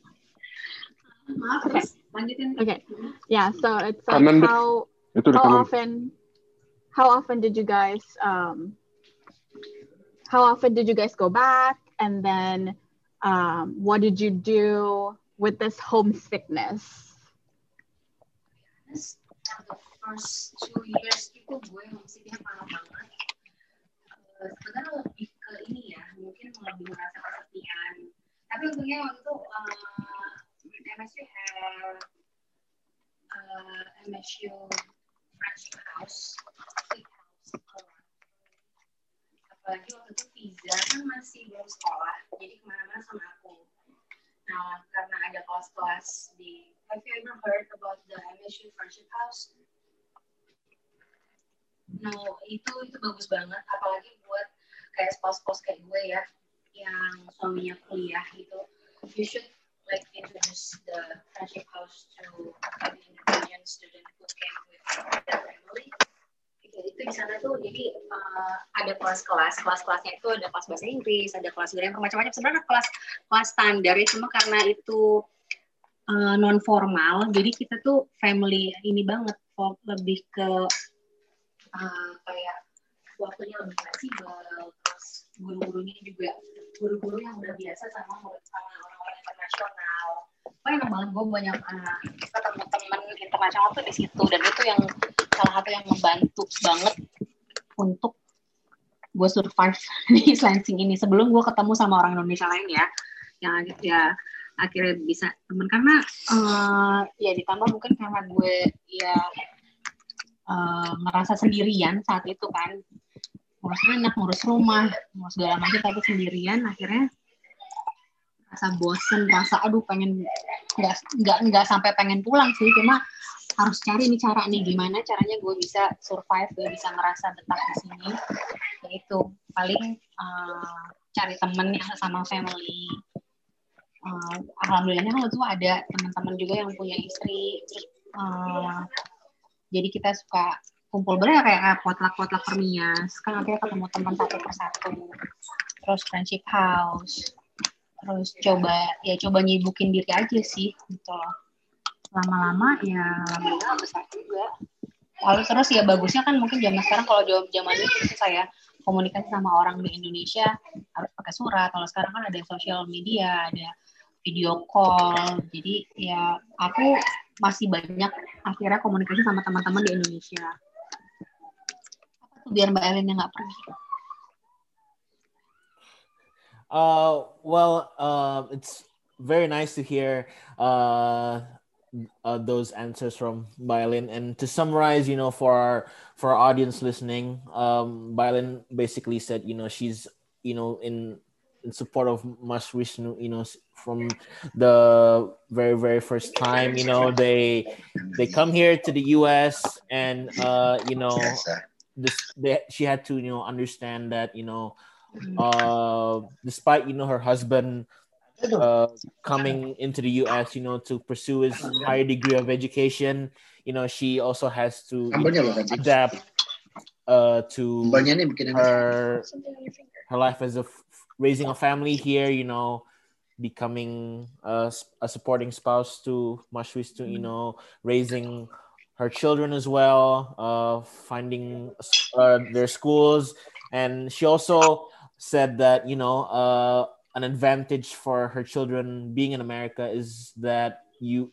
Maaf, terus lanjutin. okay yeah so it's like Kanan how Itu how rekaman. often how often did you guys um how often did you guys go back and then um what did you do with this homesickness the first two years itu gue homesicknya parah banget. Eh, sebenarnya lebih ke ini ya, mungkin lebih merasa kesepian. Tapi untungnya waktu itu uh, MSU have uh, MSU friendship house. Apalagi waktu itu Visa kan masih belum sekolah, jadi ke mana-mana sama aku. Nah, karena ada kelas-kelas di Have you ever heard about the MSU Friendship House? No, itu itu bagus banget, apalagi buat kayak spouse-spouse kayak gue ya, yang suaminya kuliah gitu. You should like introduce the Friendship House to an Indonesian student who came with their family. Gitu, itu di sana tuh jadi uh, ada kelas-kelas, kelas-kelasnya itu ada kelas bahasa Inggris, ada kelas grammar macam-macam. Sebenarnya kelas kelas standar ya, cuma karena itu non formal jadi kita tuh family ini banget lebih ke uh, kayak waktunya lebih fleksibel terus guru-gurunya juga guru-guru yang udah biasa sama murid- sama internasional. Wah enak banget gue banyak uh, ketemu temen internasional tuh di situ. Dan itu yang salah satu yang membantu banget untuk gue survive di Lansing ini. Sebelum gue ketemu sama orang Indonesia lain ya yang ya akhirnya bisa temen. Karena eh, ya ditambah mungkin karena gue ya eh, ngerasa sendirian saat itu kan. Ngurus anak ngurus rumah ngurus segala macam tapi sendirian akhirnya rasa bosen rasa aduh pengen nggak nggak sampai pengen pulang sih cuma harus cari nih cara nih gimana caranya gue bisa survive gue bisa ngerasa betah di sini. Yaitu paling eh, cari temen yang sama family. Uh, alhamdulillahnya waktu itu ada teman-teman juga yang punya istri. Uh, jadi kita suka kumpul bener kayak potluck-potluck permias kan akhirnya ketemu teman satu persatu. Terus friendship house terus coba ya coba nyibukin diri aja sih gitu lama-lama ya alhamdulillah besar juga. Terus ya bagusnya kan mungkin zaman sekarang kalau jawab zaman dulu itu saya komunikasi sama orang di Indonesia harus pakai surat. Kalau sekarang kan ada sosial media ada video call. Jadi ya aku masih banyak akhirnya komunikasi sama teman-teman di Indonesia. Apa tuh biar Mbak Elin yang nggak pergi Uh, well, uh, it's very nice to hear uh, uh, those answers from Violin. And to summarize, you know, for our for our audience listening, um, Violin basically said, you know, she's you know in in support of Mas Wisnu, you know, from the very very first time, you know, they they come here to the U.S. and uh, you know this they, she had to you know understand that you know uh despite you know her husband uh coming into the US you know to pursue his higher degree of education you know she also has to you know, adapt uh to Sambalnya nih bikin enak. her her life as a f- raising a family here you know becoming a, a supporting spouse to Mas Wis to you know raising her children as well uh finding uh, their schools and she also said that you know uh an advantage for her children being in America is that you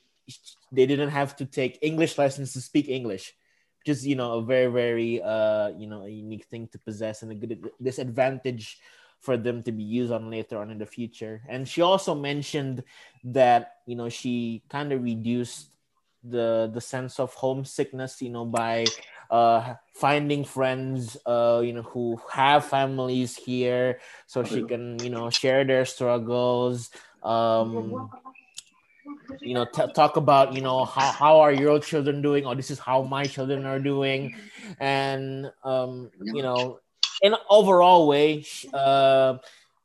they didn't have to take English lessons to speak English which is you know a very very uh you know a unique thing to possess and a good disadvantage for them to be used on later on in the future. And she also mentioned that you know she kind of reduced the the sense of homesickness you know by uh, finding friends, uh, you know, who have families here, so she can, you know, share their struggles. Um, you know, t- talk about, you know, how, how are your children doing, or this is how my children are doing, and um, you know, in overall way, uh,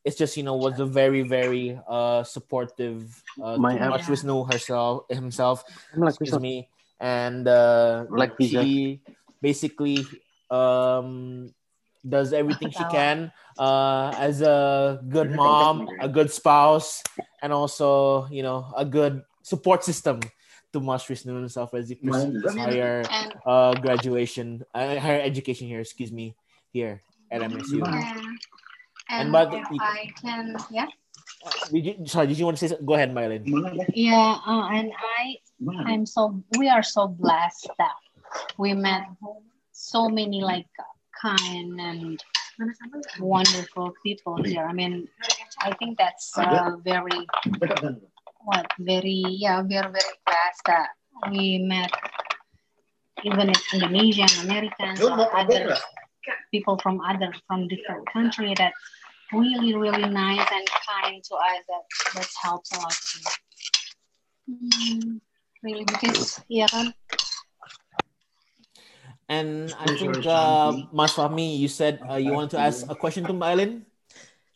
it's just you know was a very very uh supportive uh My to app- Mas Wisnu herself himself I'm like, excuse me and uh Like pizza. she basically um does everything she can uh as a good mom a good spouse and also you know a good support system to Mas Wisnu himself as he pursues higher uh graduation uh, higher education here excuse me here at MSU and, And and but- if I can, yeah, did you, sorry did you want to say something? go ahead Mylin yeah, uh, and I, I'm so we are so blessed that we met so many like kind and wonderful people here. I mean, I think that's uh, very what very yeah we are very blessed that we met even if Indonesian, Americans, or other people from other from different country that's really really nice and kind to us. That that helps a lot. Too. Mm, really because yeah and I think uh, Mas Fahmi you said uh, you want to ask a question to Mylin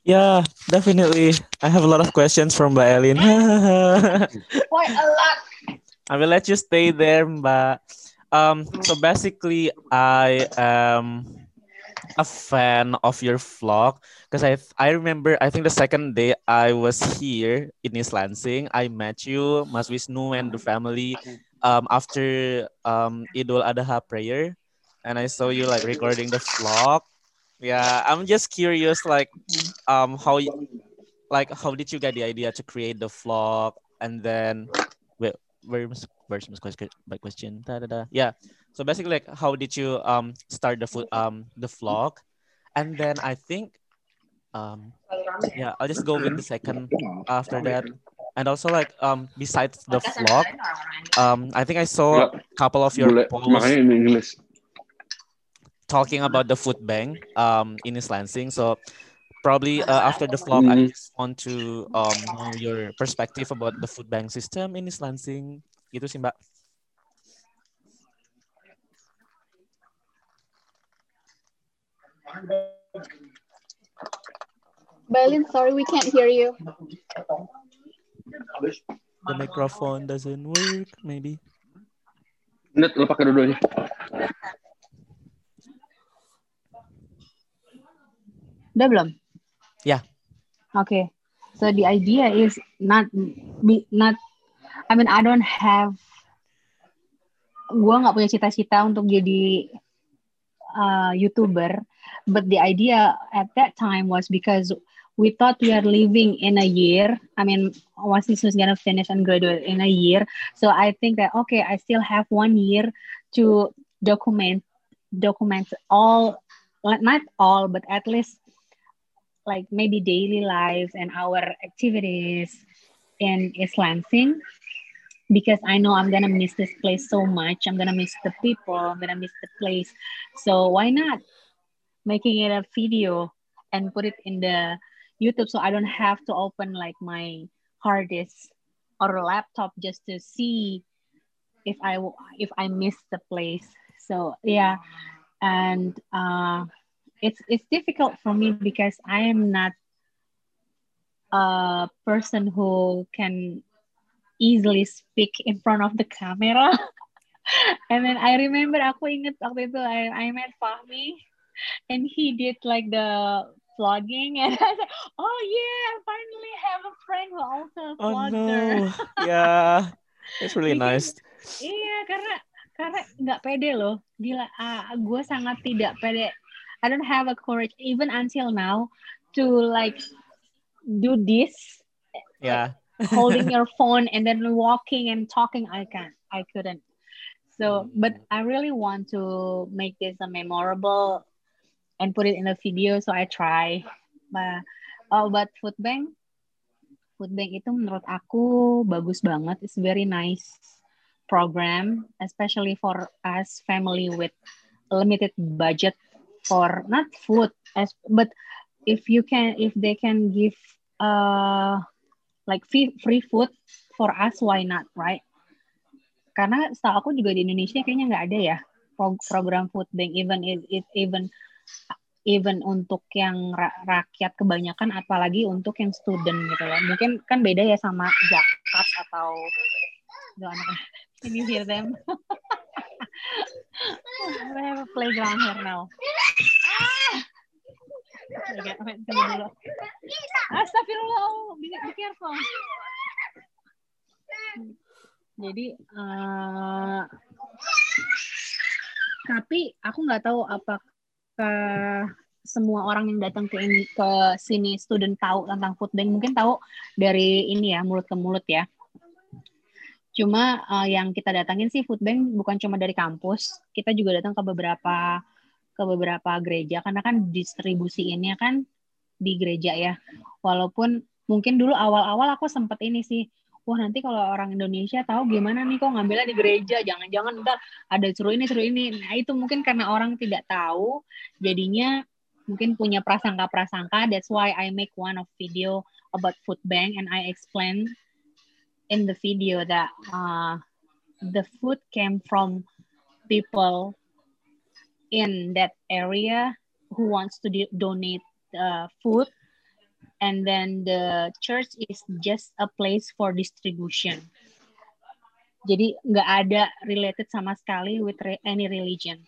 Yeah, definitely. I have a lot of questions from Mbak Elin. quite a lot. I will let you stay there, Mbak. Um, so basically, I am a fan of your vlog because I I remember I think the second day I was here in East Lansing, I met you, Mas Wisnu, and the family um, after um, Idul Adha prayer, and I saw you like recording the vlog. Yeah, I'm just curious, like, um, how you, like, how did you get the idea to create the vlog, and then, wait, where's where's my question? My question. Da, da, da. Yeah. So basically, like, how did you um start the food um the vlog, and then I think, um, yeah, I'll just go with the second after that, and also like um besides the vlog, um, I think I saw a couple of your posts in English. talking about the food bank um in East Lansing. So probably uh, after the vlog, I Mhm. just want to um know your perspective about the food bank system in East Lansing. Gitu sih Mbak. Berlin, sorry, we can't hear you. The microphone doesn't work, maybe. Net, lo pakai dua-duanya. Udah belum? Yeah. Okay. So the idea is not be not I mean I don't have gua nggak punya cita-cita untuk jadi uh, YouTuber, but the idea at that time was because we thought we are living in a year. I mean, this was gonna finish and graduate in a year, so I think that okay, I still have one year to document document all, not all, but at least like maybe daily lives and our activities in East Lansing because I know I'm gonna miss this place so much. I'm gonna miss the people. I'm gonna miss the place. So why not making it a video and put it in the YouTube so I don't have to open like my hard disk or laptop just to see if I if I miss the place. So yeah, and uh, it's it's difficult for me because I am not a person who can easily speak in front of the camera. and then I remember aku inget waktu itu I, I met Fahmi and he did like the vlogging and I said, oh yeah, I finally have a friend who also a Oh vlogger. no. yeah. It's really nice. Iya, karena karena nggak pede loh. Gila, ah, gue sangat tidak pede. I don't have a courage even until now to like do this, Yeah. Holding your phone and then walking and talking. I can't. I couldn't. So, but I really want to make this a memorable and put it in a video. So I try. But oh, but food bank, food bank itu menurut aku bagus banget. It's very nice program, especially for us family with limited budget for not food as but if you can if they can give uh like free free food for us why not right? Karena setahu aku juga di Indonesia kayaknya nggak ada ya pro- program food bank even it, it even even untuk yang ra- rakyat kebanyakan apalagi untuk yang student gitu loh. Mungkin kan beda ya sama zakat atau can you hear them we have a playground here now Jadi, eh, tapi aku nggak tahu apakah semua orang yang datang ke ini ke sini student tahu tentang food bank. Mungkin tahu dari ini ya mulut ke mulut ya. Cuma eh, yang kita datangin sih food bank bukan cuma dari kampus, kita juga datang ke beberapa ke beberapa gereja karena kan distribusi ini kan di gereja ya. Walaupun mungkin dulu awal-awal aku sempet ini sih, wah nanti kalau orang Indonesia tahu gimana nih kok ngambilnya di gereja, jangan-jangan ntar ada suruh ini suruh ini. Nah itu mungkin karena orang tidak tahu, jadinya mungkin punya prasangka-prasangka. That's why I make one of video about food bank and I explain in the video that uh, the food came from people in that area who wants to do- donate uh, food. And then the church is just a place for distribution. Jadi nggak ada related sama sekali with re- any religion.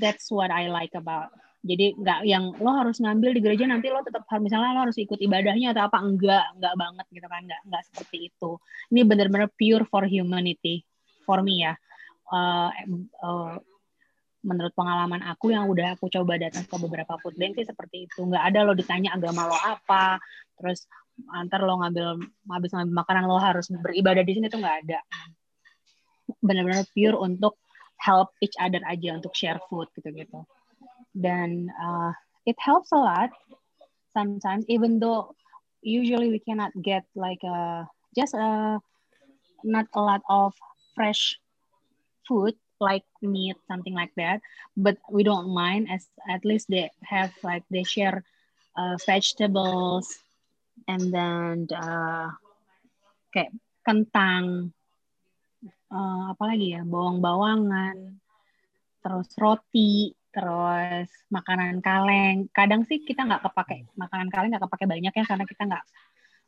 That's what I like about. Jadi nggak yang lo harus ngambil di gereja nanti lo tetap harus misalnya lo harus ikut ibadahnya atau apa enggak enggak banget gitu kan. Enggak enggak seperti itu. Ini benar-benar pure for humanity. For me ya. Uh, uh, menurut pengalaman aku yang udah aku coba datang ke beberapa food bank sih seperti itu. Nggak ada lo ditanya agama lo apa terus antar lo ngambil habis ngambil makanan lo harus beribadah di sini tuh nggak ada. Benar-benar pure untuk help each other aja untuk share food gitu-gitu. Dan uh, it helps a lot sometimes even though usually we cannot get like a just a not a lot of fresh food like meat something like that but we don't mind as at least they have like they share uh, vegetables and then uh, kayak kentang uh, apa lagi ya bawang-bawangan terus roti terus makanan kaleng. Kadang sih kita nggak kepake makanan kaleng nggak kepake banyak ya karena kita nggak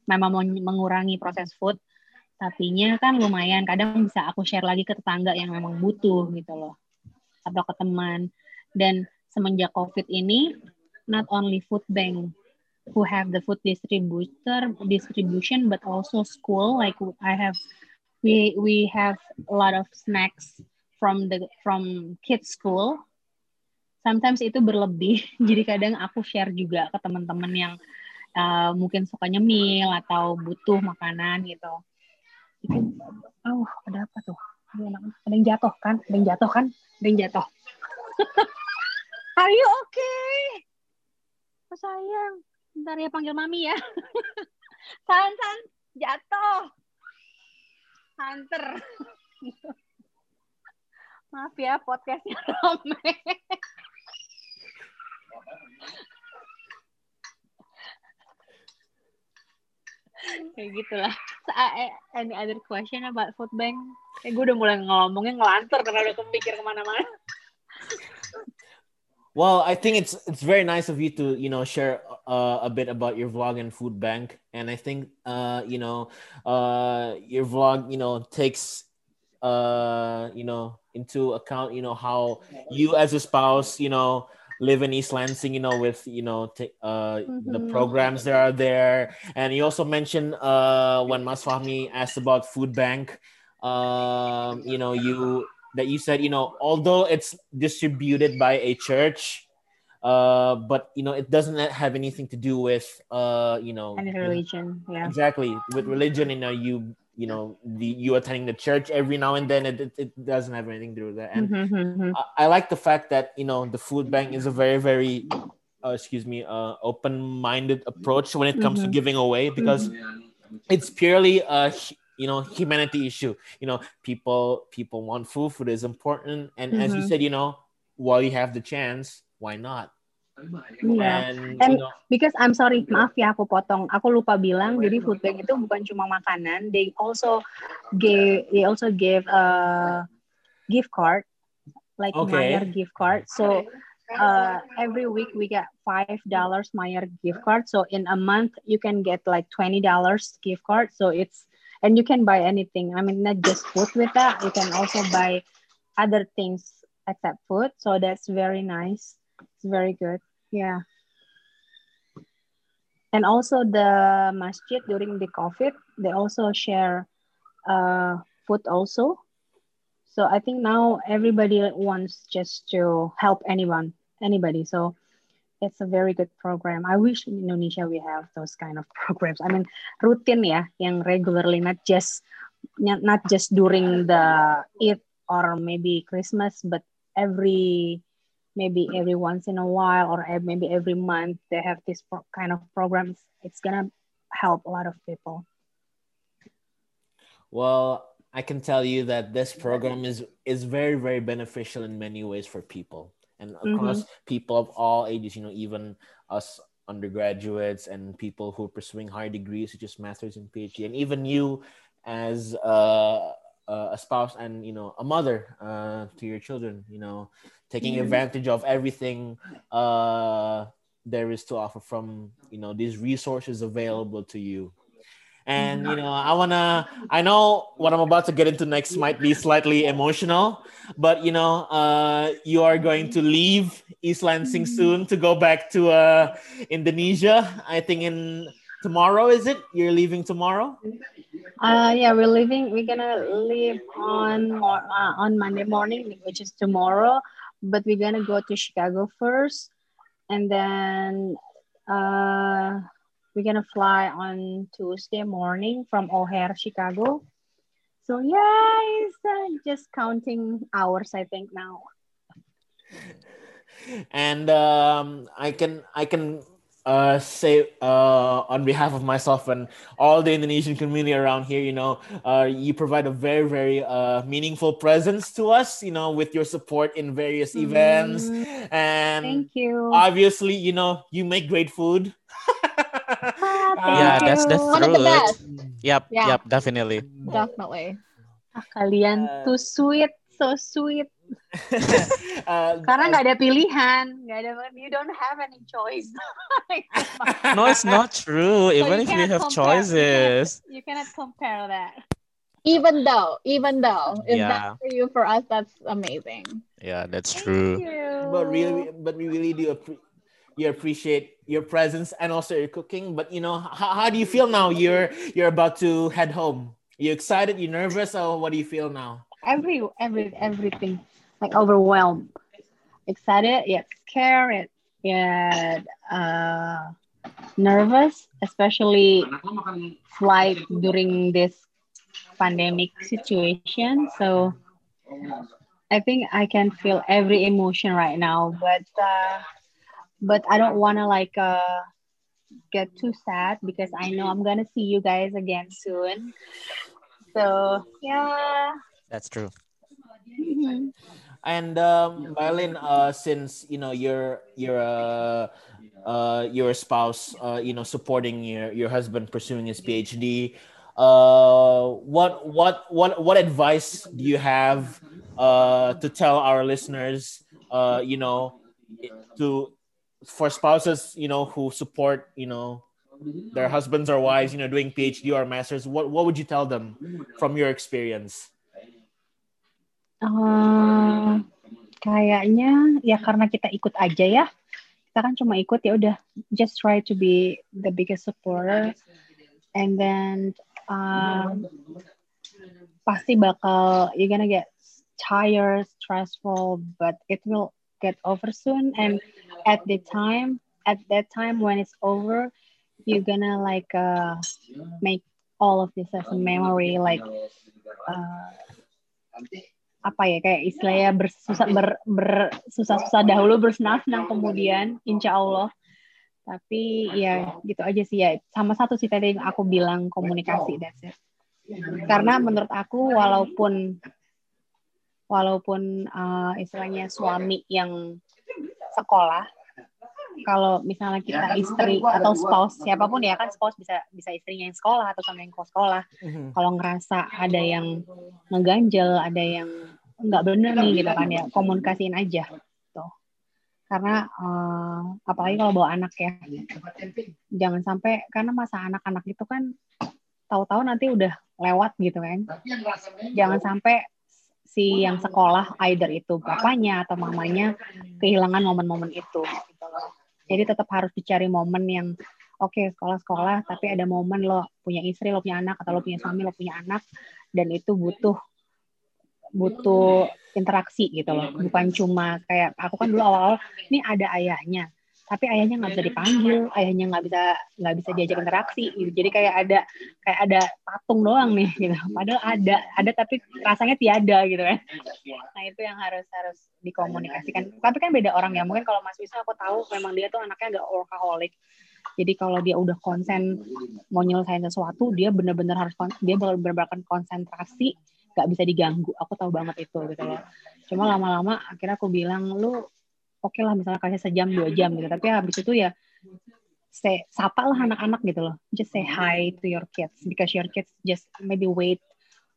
memang mau mengurangi proses food tapinya kan lumayan kadang bisa aku share lagi ke tetangga yang memang butuh gitu loh atau ke teman. Dan semenjak covid ini not only food bank who have the food distributor distribution but also school like I have we we have a lot of snacks from the from kids school. Sometimes itu berlebih jadi kadang aku share juga ke teman-teman yang uh, mungkin suka nyemil atau butuh makanan gitu. itu oh ada apa tuh? Ada yang jatuh kan? Ada yang jatuh kan? Ada yang jatuh. Are you okay? Oh sayang. Bentar ya panggil mami ya. San san. Jatuh. Hunter. Maaf ya podcastnya rame kayak gitulah. Uh, any other question about food bank? Kayak gue udah mulai ngomongnya ngelantur karena udah kepikir kemana-mana. Well, I think it's it's very nice of you to you know share uh, a bit about your vlog and food bank, and I think uh, you know uh, your vlog you know takes uh, you know into account you know how you as a spouse you know live in East Lansing you know with you know t- uh, the Mhm. programs that are there, and you also mentioned uh, when Mas Fahmi asked about food bank, um, you know you that you said, you know, although it's distributed by a church, uh, but you know, it doesn't have anything to do with, uh, you know, any religion yeah exactly with religion. You know, you you know, the you attending the church every now and then. It it, it doesn't have anything to do with that. And Mhm, mhm. I, I like the fact that you know the food bank is a very very, uh, excuse me, uh, open-minded approach when it comes to Mhm. giving away because it's purely a you know humanity issue you know people people want food food is important and as you Mhm. said you know while you have the chance, why not? Iya. And, And- Because I'm sorry, maaf ya aku potong. Aku lupa bilang. Jadi food bank itu bukan cuma makanan. They also gave they also gave a gift card, like Okay. Mayer gift card. So uh, every week we get five dollars Mayer gift card. So in a month you can get like twenty dollars gift card. So it's and you can buy anything. I mean, not just food with that. You can also buy other things except food. So that's very nice. It's very good. Yeah. And also the masjid during the COVID, they also share uh, food also. So I think now everybody wants just to help anyone, anybody. So it's a very good program. I wish in Indonesia we have those kind of programs. I mean, rutin ya, yang regularly, not just not just during the Eid or maybe Christmas, but every maybe every once in a while or maybe every month they have this pro- kind of programs. It's gonna help a lot of people. well, I can tell you that this program is is very very beneficial in many ways for people and across people of all ages. You know, even us undergraduates and people who are pursuing higher degrees, such as masters and PhD, and even you as uh, a spouse and you know a mother uh, to your children. You know, taking Mhm. advantage of everything uh, there is to offer from you know these resources available to you. And you know, I wanna. I know what I'm about to get into next might be slightly emotional, but you know, uh, you are going to leave East Lansing soon to go back to uh, Indonesia. I think in tomorrow is it? You're leaving tomorrow. Uh, yeah, we're leaving. We're gonna leave on uh, on Monday morning, which is tomorrow. But we're gonna go to Chicago first, and then uh, we're gonna fly on Tuesday morning from O'Hare, Chicago. So yeah, it's uh, just counting hours, I think now. and um, I can I can uh, say uh, on behalf of myself and all the Indonesian community around here, you know, uh, you provide a very very uh, meaningful presence to us, you know, with your support in various events, Mm, and Thank you. obviously, you know, you make great food. Ah, thank Yeah, that's the you. One of the truth. best, Yep, Yeah. yep, definitely. definitely. Ah, kalian Uh, too sweet, so sweet. uh, Karena nggak ada pilihan, nggak ada. You don't have any choice. No, it's not true. So Even you if you have compare- you cannot- choices. You cannot compare that. Even though, even though, if Yeah. that's for you, for us, that's amazing. Yeah, that's Thank true. you. but really but we really do appre- you appreciate your presence and also your cooking but you know how, how do you feel now you're you're about to head home you excited you nervous or what do you feel now every every everything like overwhelmed, excited yet scared yet uh, nervous, especially flight during this pandemic situation. So I think I can feel every emotion right now, but uh, but I don't want to like uh, get too sad because I know I'm gonna see you guys again soon. So yeah. That's true. Mhm. And um Violin, uh since you know you're you're uh uh your spouse uh you know supporting your your husband pursuing his phd uh what what what what advice do you have uh to tell our listeners uh you know to for spouses you know who support you know their husbands or wives you know doing phd or masters what what would you tell them from your experience Eh, kayaknya ya karena kita ikut aja ya. Kita kan cuma ikut ya udah just try to be the biggest supporter and then um, pasti bakal you're gonna get tired, stressful, but it will get over soon and at the time at that time when it's over you're gonna like uh, make all of this as a memory like uh, apa ya kayak istilahnya bersusah ber, bersusah-susah dahulu bersenang-senang kemudian insya Allah. Tapi ya gitu aja sih ya. Sama satu sih tadi yang aku bilang komunikasi that's it. Karena menurut aku walaupun walaupun uh, istilahnya suami yang sekolah kalau misalnya kita istri atau spouse siapa pun ya kan spouse bisa bisa istrinya yang sekolah atau sama yang sekolah. Mhm. kalau ngerasa ada yang ngeganjel ada yang nggak bener nih gitu kan ya komunikasiin aja tuh karena eh, apalagi kalau bawa anak ya. Jangan sampai karena masa anak-anak itu kan tahu-tahu nanti udah lewat gitu kan. Jangan sampai si yang sekolah either itu bapaknya atau mamanya kehilangan momen-momen itu gitu loh. jadi tetap harus dicari momen yang oke sekolah-sekolah tapi ada momen lo punya istri lo punya anak atau lo punya suami lo punya anak dan itu butuh butuh interaksi gitu loh. Bukan cuma kayak aku kan dulu awal-awal ini ada ayahnya. Tapi ayahnya nggak bisa dipanggil ayahnya nggak bisa nggak bisa diajak interaksi gitu. Jadi kayak ada kayak ada patung doang nih gitu. Padahal ada ada tapi rasanya tiada gitu kan. Nah itu yang harus harus dikomunikasikan. Tapi kan beda orang ya. Mungkin kalau Mas Wisnu aku tahu memang dia tuh anaknya agak workaholic. Jadi kalau dia udah konsen mau nyelesain sesuatu dia bener-bener harus dia bener-bener akan konsentrasi nggak bisa diganggu. Aku tahu banget itu gitu loh. Cuma lama-lama akhirnya aku bilang lu oke lah misalnya kasih sejam dua jam gitu. Tapi habis itu ya say, sapa lah anak-anak gitu loh. Just say hi to your kids because your kids just maybe wait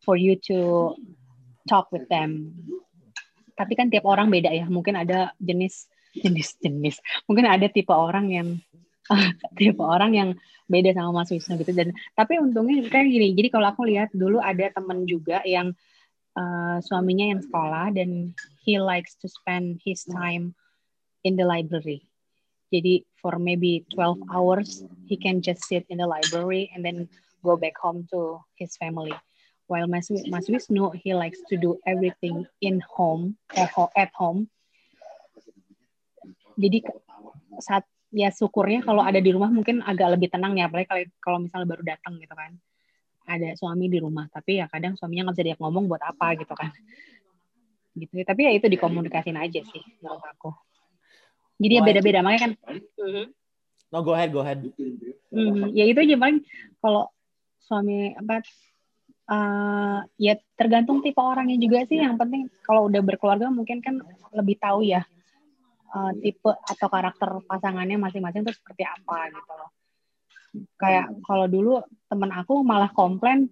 for you to talk with them. Tapi kan tiap orang beda ya. Mungkin ada jenis jenis jenis. Mungkin ada tipe orang yang tipe orang yang beda sama Mas Wisnu gitu. Dan tapi untungnya kan gini jadi kalau aku lihat dulu ada temen juga yang uh, suaminya yang sekolah dan he likes to spend his time in the library. Jadi for maybe 12 hours he can just sit in the library and then go back home to his family. While Mas, Mas Wisnu he likes to do everything in home at ho- at home. Jadi saat ya syukurnya kalau ada di rumah mungkin agak lebih tenang ya apalagi kalau kalau misalnya baru datang gitu kan. Ada suami di rumah tapi ya kadang suaminya nggak bisa diajak ngomong buat apa gitu kan. Gitu tapi ya itu dikomunikasin aja sih menurut aku. Jadi ya beda-beda makanya kan No, go ahead, go ahead. Mhm, ya itu aja paling kalau suami apa eh, ya tergantung tipe orangnya juga sih. Yang penting kalau udah berkeluarga mungkin kan lebih tahu ya eh, tipe atau karakter pasangannya masing-masing itu seperti apa gitu loh. Kayak kalau dulu temen aku malah komplain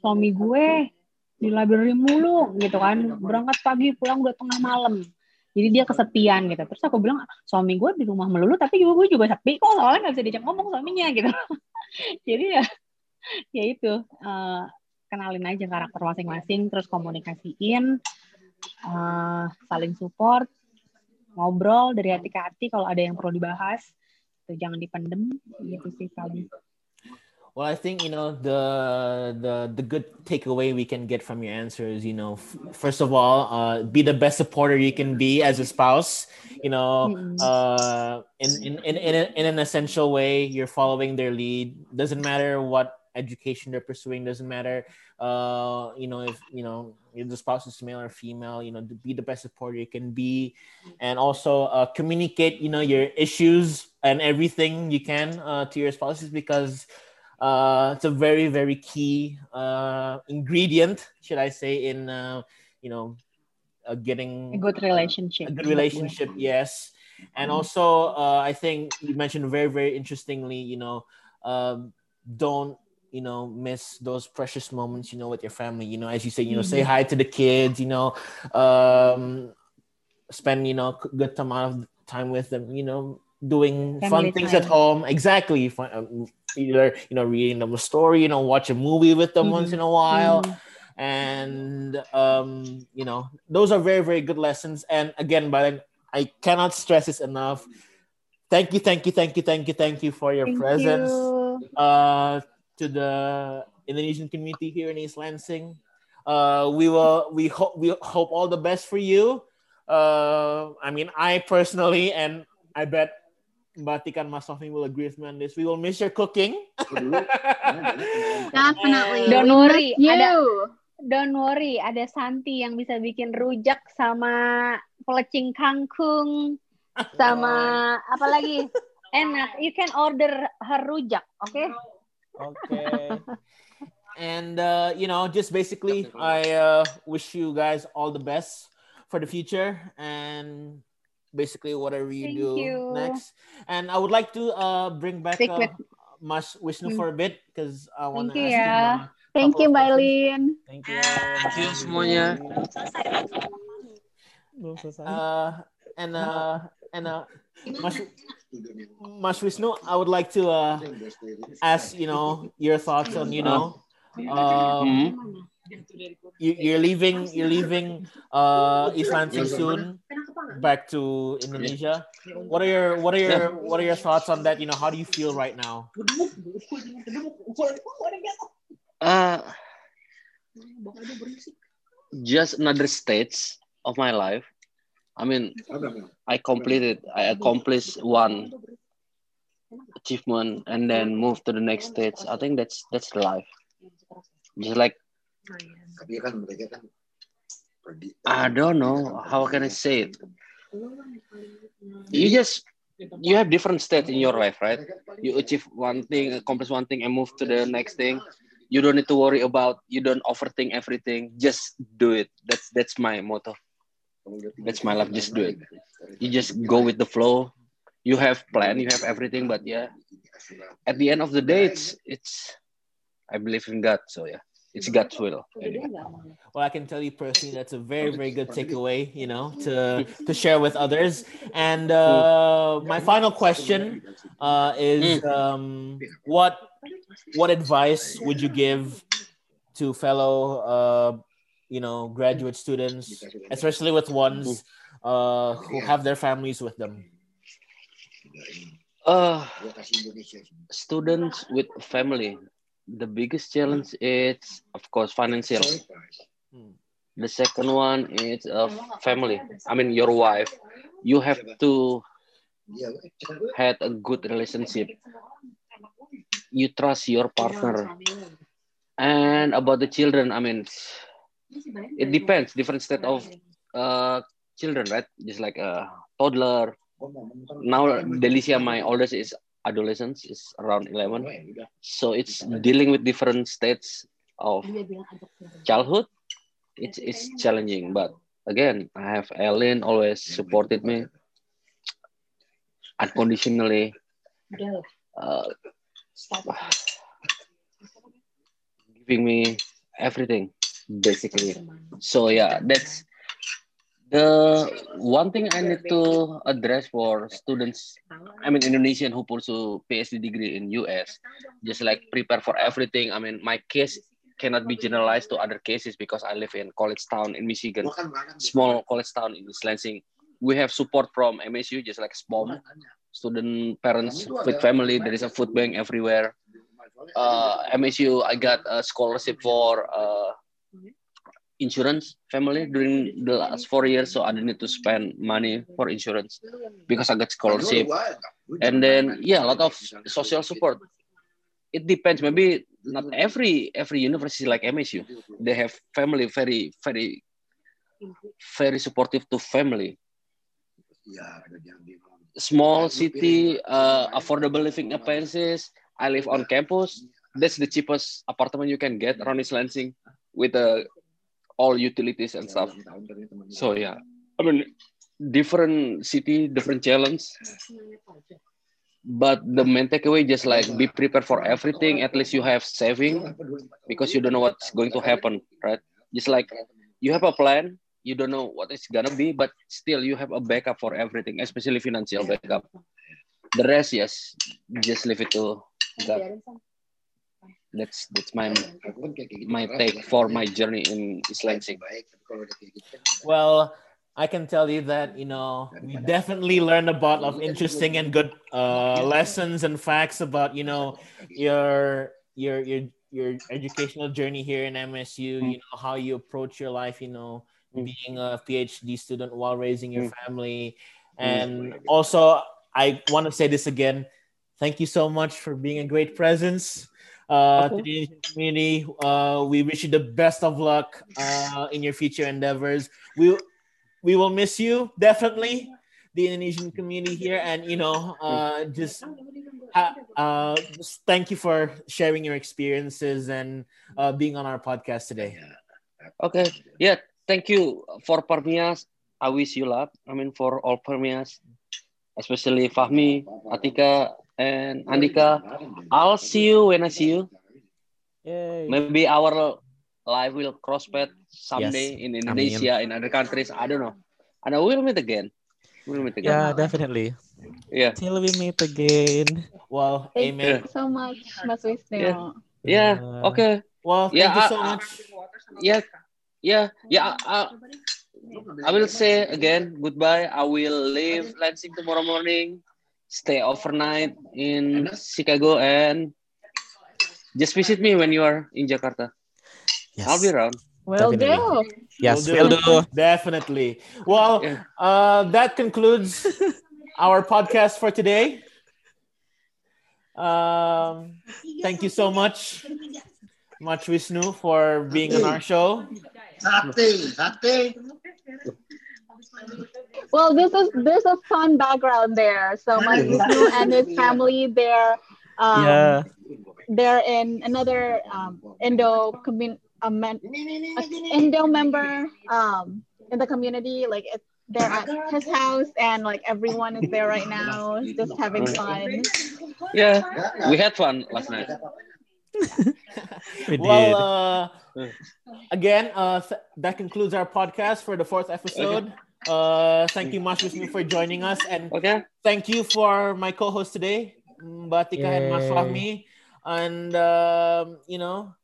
suami gue di library mulu gitu kan. Berangkat pagi pulang udah tengah malam. Jadi dia kesepian gitu. Terus aku bilang suami gue di rumah melulu tapi juga gue juga sepi. Kok soalnya nggak bisa diajak ngomong suaminya gitu. Jadi ya ya itu eh, kenalin aja karakter masing-masing terus komunikasiin eh, saling support ngobrol dari hati ke hati kalau ada yang perlu dibahas itu jangan dipendem gitu sih paling Well, I think you know the the the good takeaway we can get from your answer is you know first of all uh, be the best supporter you can be as a spouse. You know, uh, in in in in, a, in an essential way, you're following their lead. Doesn't matter what education they're pursuing. Doesn't matter. Uh, you know if you know if the spouse is male or female. You know, to be the best supporter you can be, and also uh, communicate. You know your issues and everything you can uh, to your spouses because uh, it's a very very key uh, ingredient should i say in uh, you know uh, getting a good relationship a good relationship yes and also uh, i think you mentioned very very interestingly you know um, don't you know miss those precious moments you know with your family you know as you say you know say hi to the kids you know um, spend you know good amount of time with them you know doing fun Family things at home exactly fun, um, either you know reading them a story you know watch a movie with them once in a while Mhm. and um you know those are very very good lessons and again but i cannot stress this enough thank you thank you thank you thank you thank you for your Thank presence you. uh to the indonesian community here in east lansing uh we will we hope we hope all the best for you uh i mean i personally and i bet Mbak Tika and Mas Novi will agree with me on this. We will miss your cooking. Definitely. Don't worry, ada- Don't worry, ada Santi yang bisa bikin rujak sama pelecing kangkung sama apa lagi? Enak. You can order her rujak, oke? Okay. and uh, you know, just basically, I uh, wish you guys all the best for the future and basically whatever you Thank do you. next. And I would like to uh, bring back Stick uh, with- Mas Wisnu Mm. for a bit because I want to you, ask him. yeah. Thank you, of. Mylene. Thank you. Thank you semuanya. Belum selesai. Uh, and uh, and uh, Mas, Mas Wisnu, I would like to uh, ask you know your thoughts on you know um, Hmm. you, you're leaving you're leaving uh East Lansing soon back to Indonesia. What are your what are your what are your thoughts on that? You know, how do you feel right now? Uh, just another stage of my life. I mean, I completed, I accomplished one achievement and then move to the next stage. I think that's that's life. Just like. I don't know how can I say it. You just you have different states in your life, right? You achieve one thing, accomplish one thing, and move to the next thing. You don't need to worry about. You don't overthink everything. Just do it. That's that's my motto. That's my life. Just do it. You just go with the flow. You have plan. You have everything. But yeah, at the end of the day, it's it's. I believe in God. So yeah, it's God's will. Anyway. Well, I can tell you personally, that's a very, very good takeaway, you know, to to share with others. And uh, my final question uh, is, um, what what advice would you give to fellow, uh, you know, graduate students, especially with ones uh, who have their families with them? Uh, Gua kasih Indonesia. students with family. The biggest challenge is, of course, financial. The second one is uh, family. I mean, your wife. You have to Iya, had a good relationship. You trust your partner. And about the children, I mean, it depends. Different state of uh, children, right? Just like a toddler. Now, Delicia, my oldest is adolescence, is around 11. So it's dealing with different states of childhood. It's, it's challenging, but again, I have Elin always supported me unconditionally. Uh, giving me everything basically so yeah that's the one thing i need to address for students i mean indonesian who pursue phd degree in us just like prepare for everything i mean my case cannot be generalized to other cases because i live in college town in michigan Gua kan makan. small college town in East Lansing. We have support from MSU, just like SPOM, student parents with family. There is a food bank everywhere. Uh, MSU, I got a scholarship for uh, insurance family during the last four years, so I didn't need to spend money for insurance because I got scholarship. And then yeah, a lot of social support. It depends. Maybe not every every university like MSU. They have family very very very supportive to family. Small city, uh, affordable living appliances. I live on campus. That's the cheapest apartment you can get around East Lansing with uh, all utilities and stuff. So yeah, I mean, different city, different challenge. But the main takeaway just like be prepared for everything. At least you have saving because you don't know what's going to happen, right? Just like you have a plan, you don't know what it's gonna be, but still you have a backup for everything, especially financial backup. The rest, yes, just leave it to God. That's that's my my take for my journey in Lansing. Well, I can tell you that you know we definitely learned a lot of interesting and good uh, lessons and facts about you know your your your your educational journey here in MSU. You know how you approach your life. You know being a PhD student while raising your family, and also I want to say this again. Thank you so much for being a great presence uh, to the Asian community. Uh, we wish you the best of luck uh, in your future endeavors. We we will miss you definitely, the Indonesian community here, and you know, uh, just uh, uh, thank you for sharing your experiences and uh, being on our podcast today. Okay. Yeah. Thank you for Permias. I wish you luck. I mean, for all Permias, especially Fahmi, Atika, and Andika. I'll see you when I see you. Yay. Maybe our life will cross path someday in Amin. Indonesia, in other countries. I don't know. And we'll meet again. We'll meet Yeah, again. definitely. Yeah. Till we meet again. Well, Thank amen. you so much, Mas Wisnu. Yeah. Yeah. Okay. Well, thank Yeah, you I- so I- much. Yeah. Yeah. Yeah. I, I will say again goodbye. I will leave Lansing tomorrow morning, stay overnight in Chicago, and just visit me when you are in Jakarta. Yes. I'll be around. Well Definitely. do. Yes, Will will do. do. Definitely. Well, Yeah. uh, that concludes our podcast for today. Um, thank you so much, much Wisnu, for being on our show. Sate, sate. Well, this is there's a fun background there. So Mas Wisnu and his family, they're um, Yeah. they're in another um, Indo commun a men- a Indo member um, in the community. Like it, they're at his house, and like everyone is there right now, just having fun. Yeah. We had fun last night. We did. Well, uh, again, uh, that concludes our podcast for the fourth episode. Uh, thank you, Mas Wisnu, for joining us, and Okay. thank you for my co-host today, Batika and Mas Yay. Fahmi. And um, you know,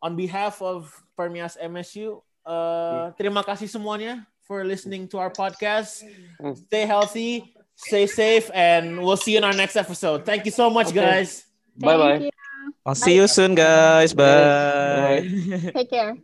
on behalf of Permias MSU, uh, terima kasih semuanya for listening to our podcast. Mm. Stay healthy, stay safe, and we'll see you in our next episode. Thank you so much, Okay. guys. Bye bye. Thank you. I'll see you soon, guys. Bye. Take care.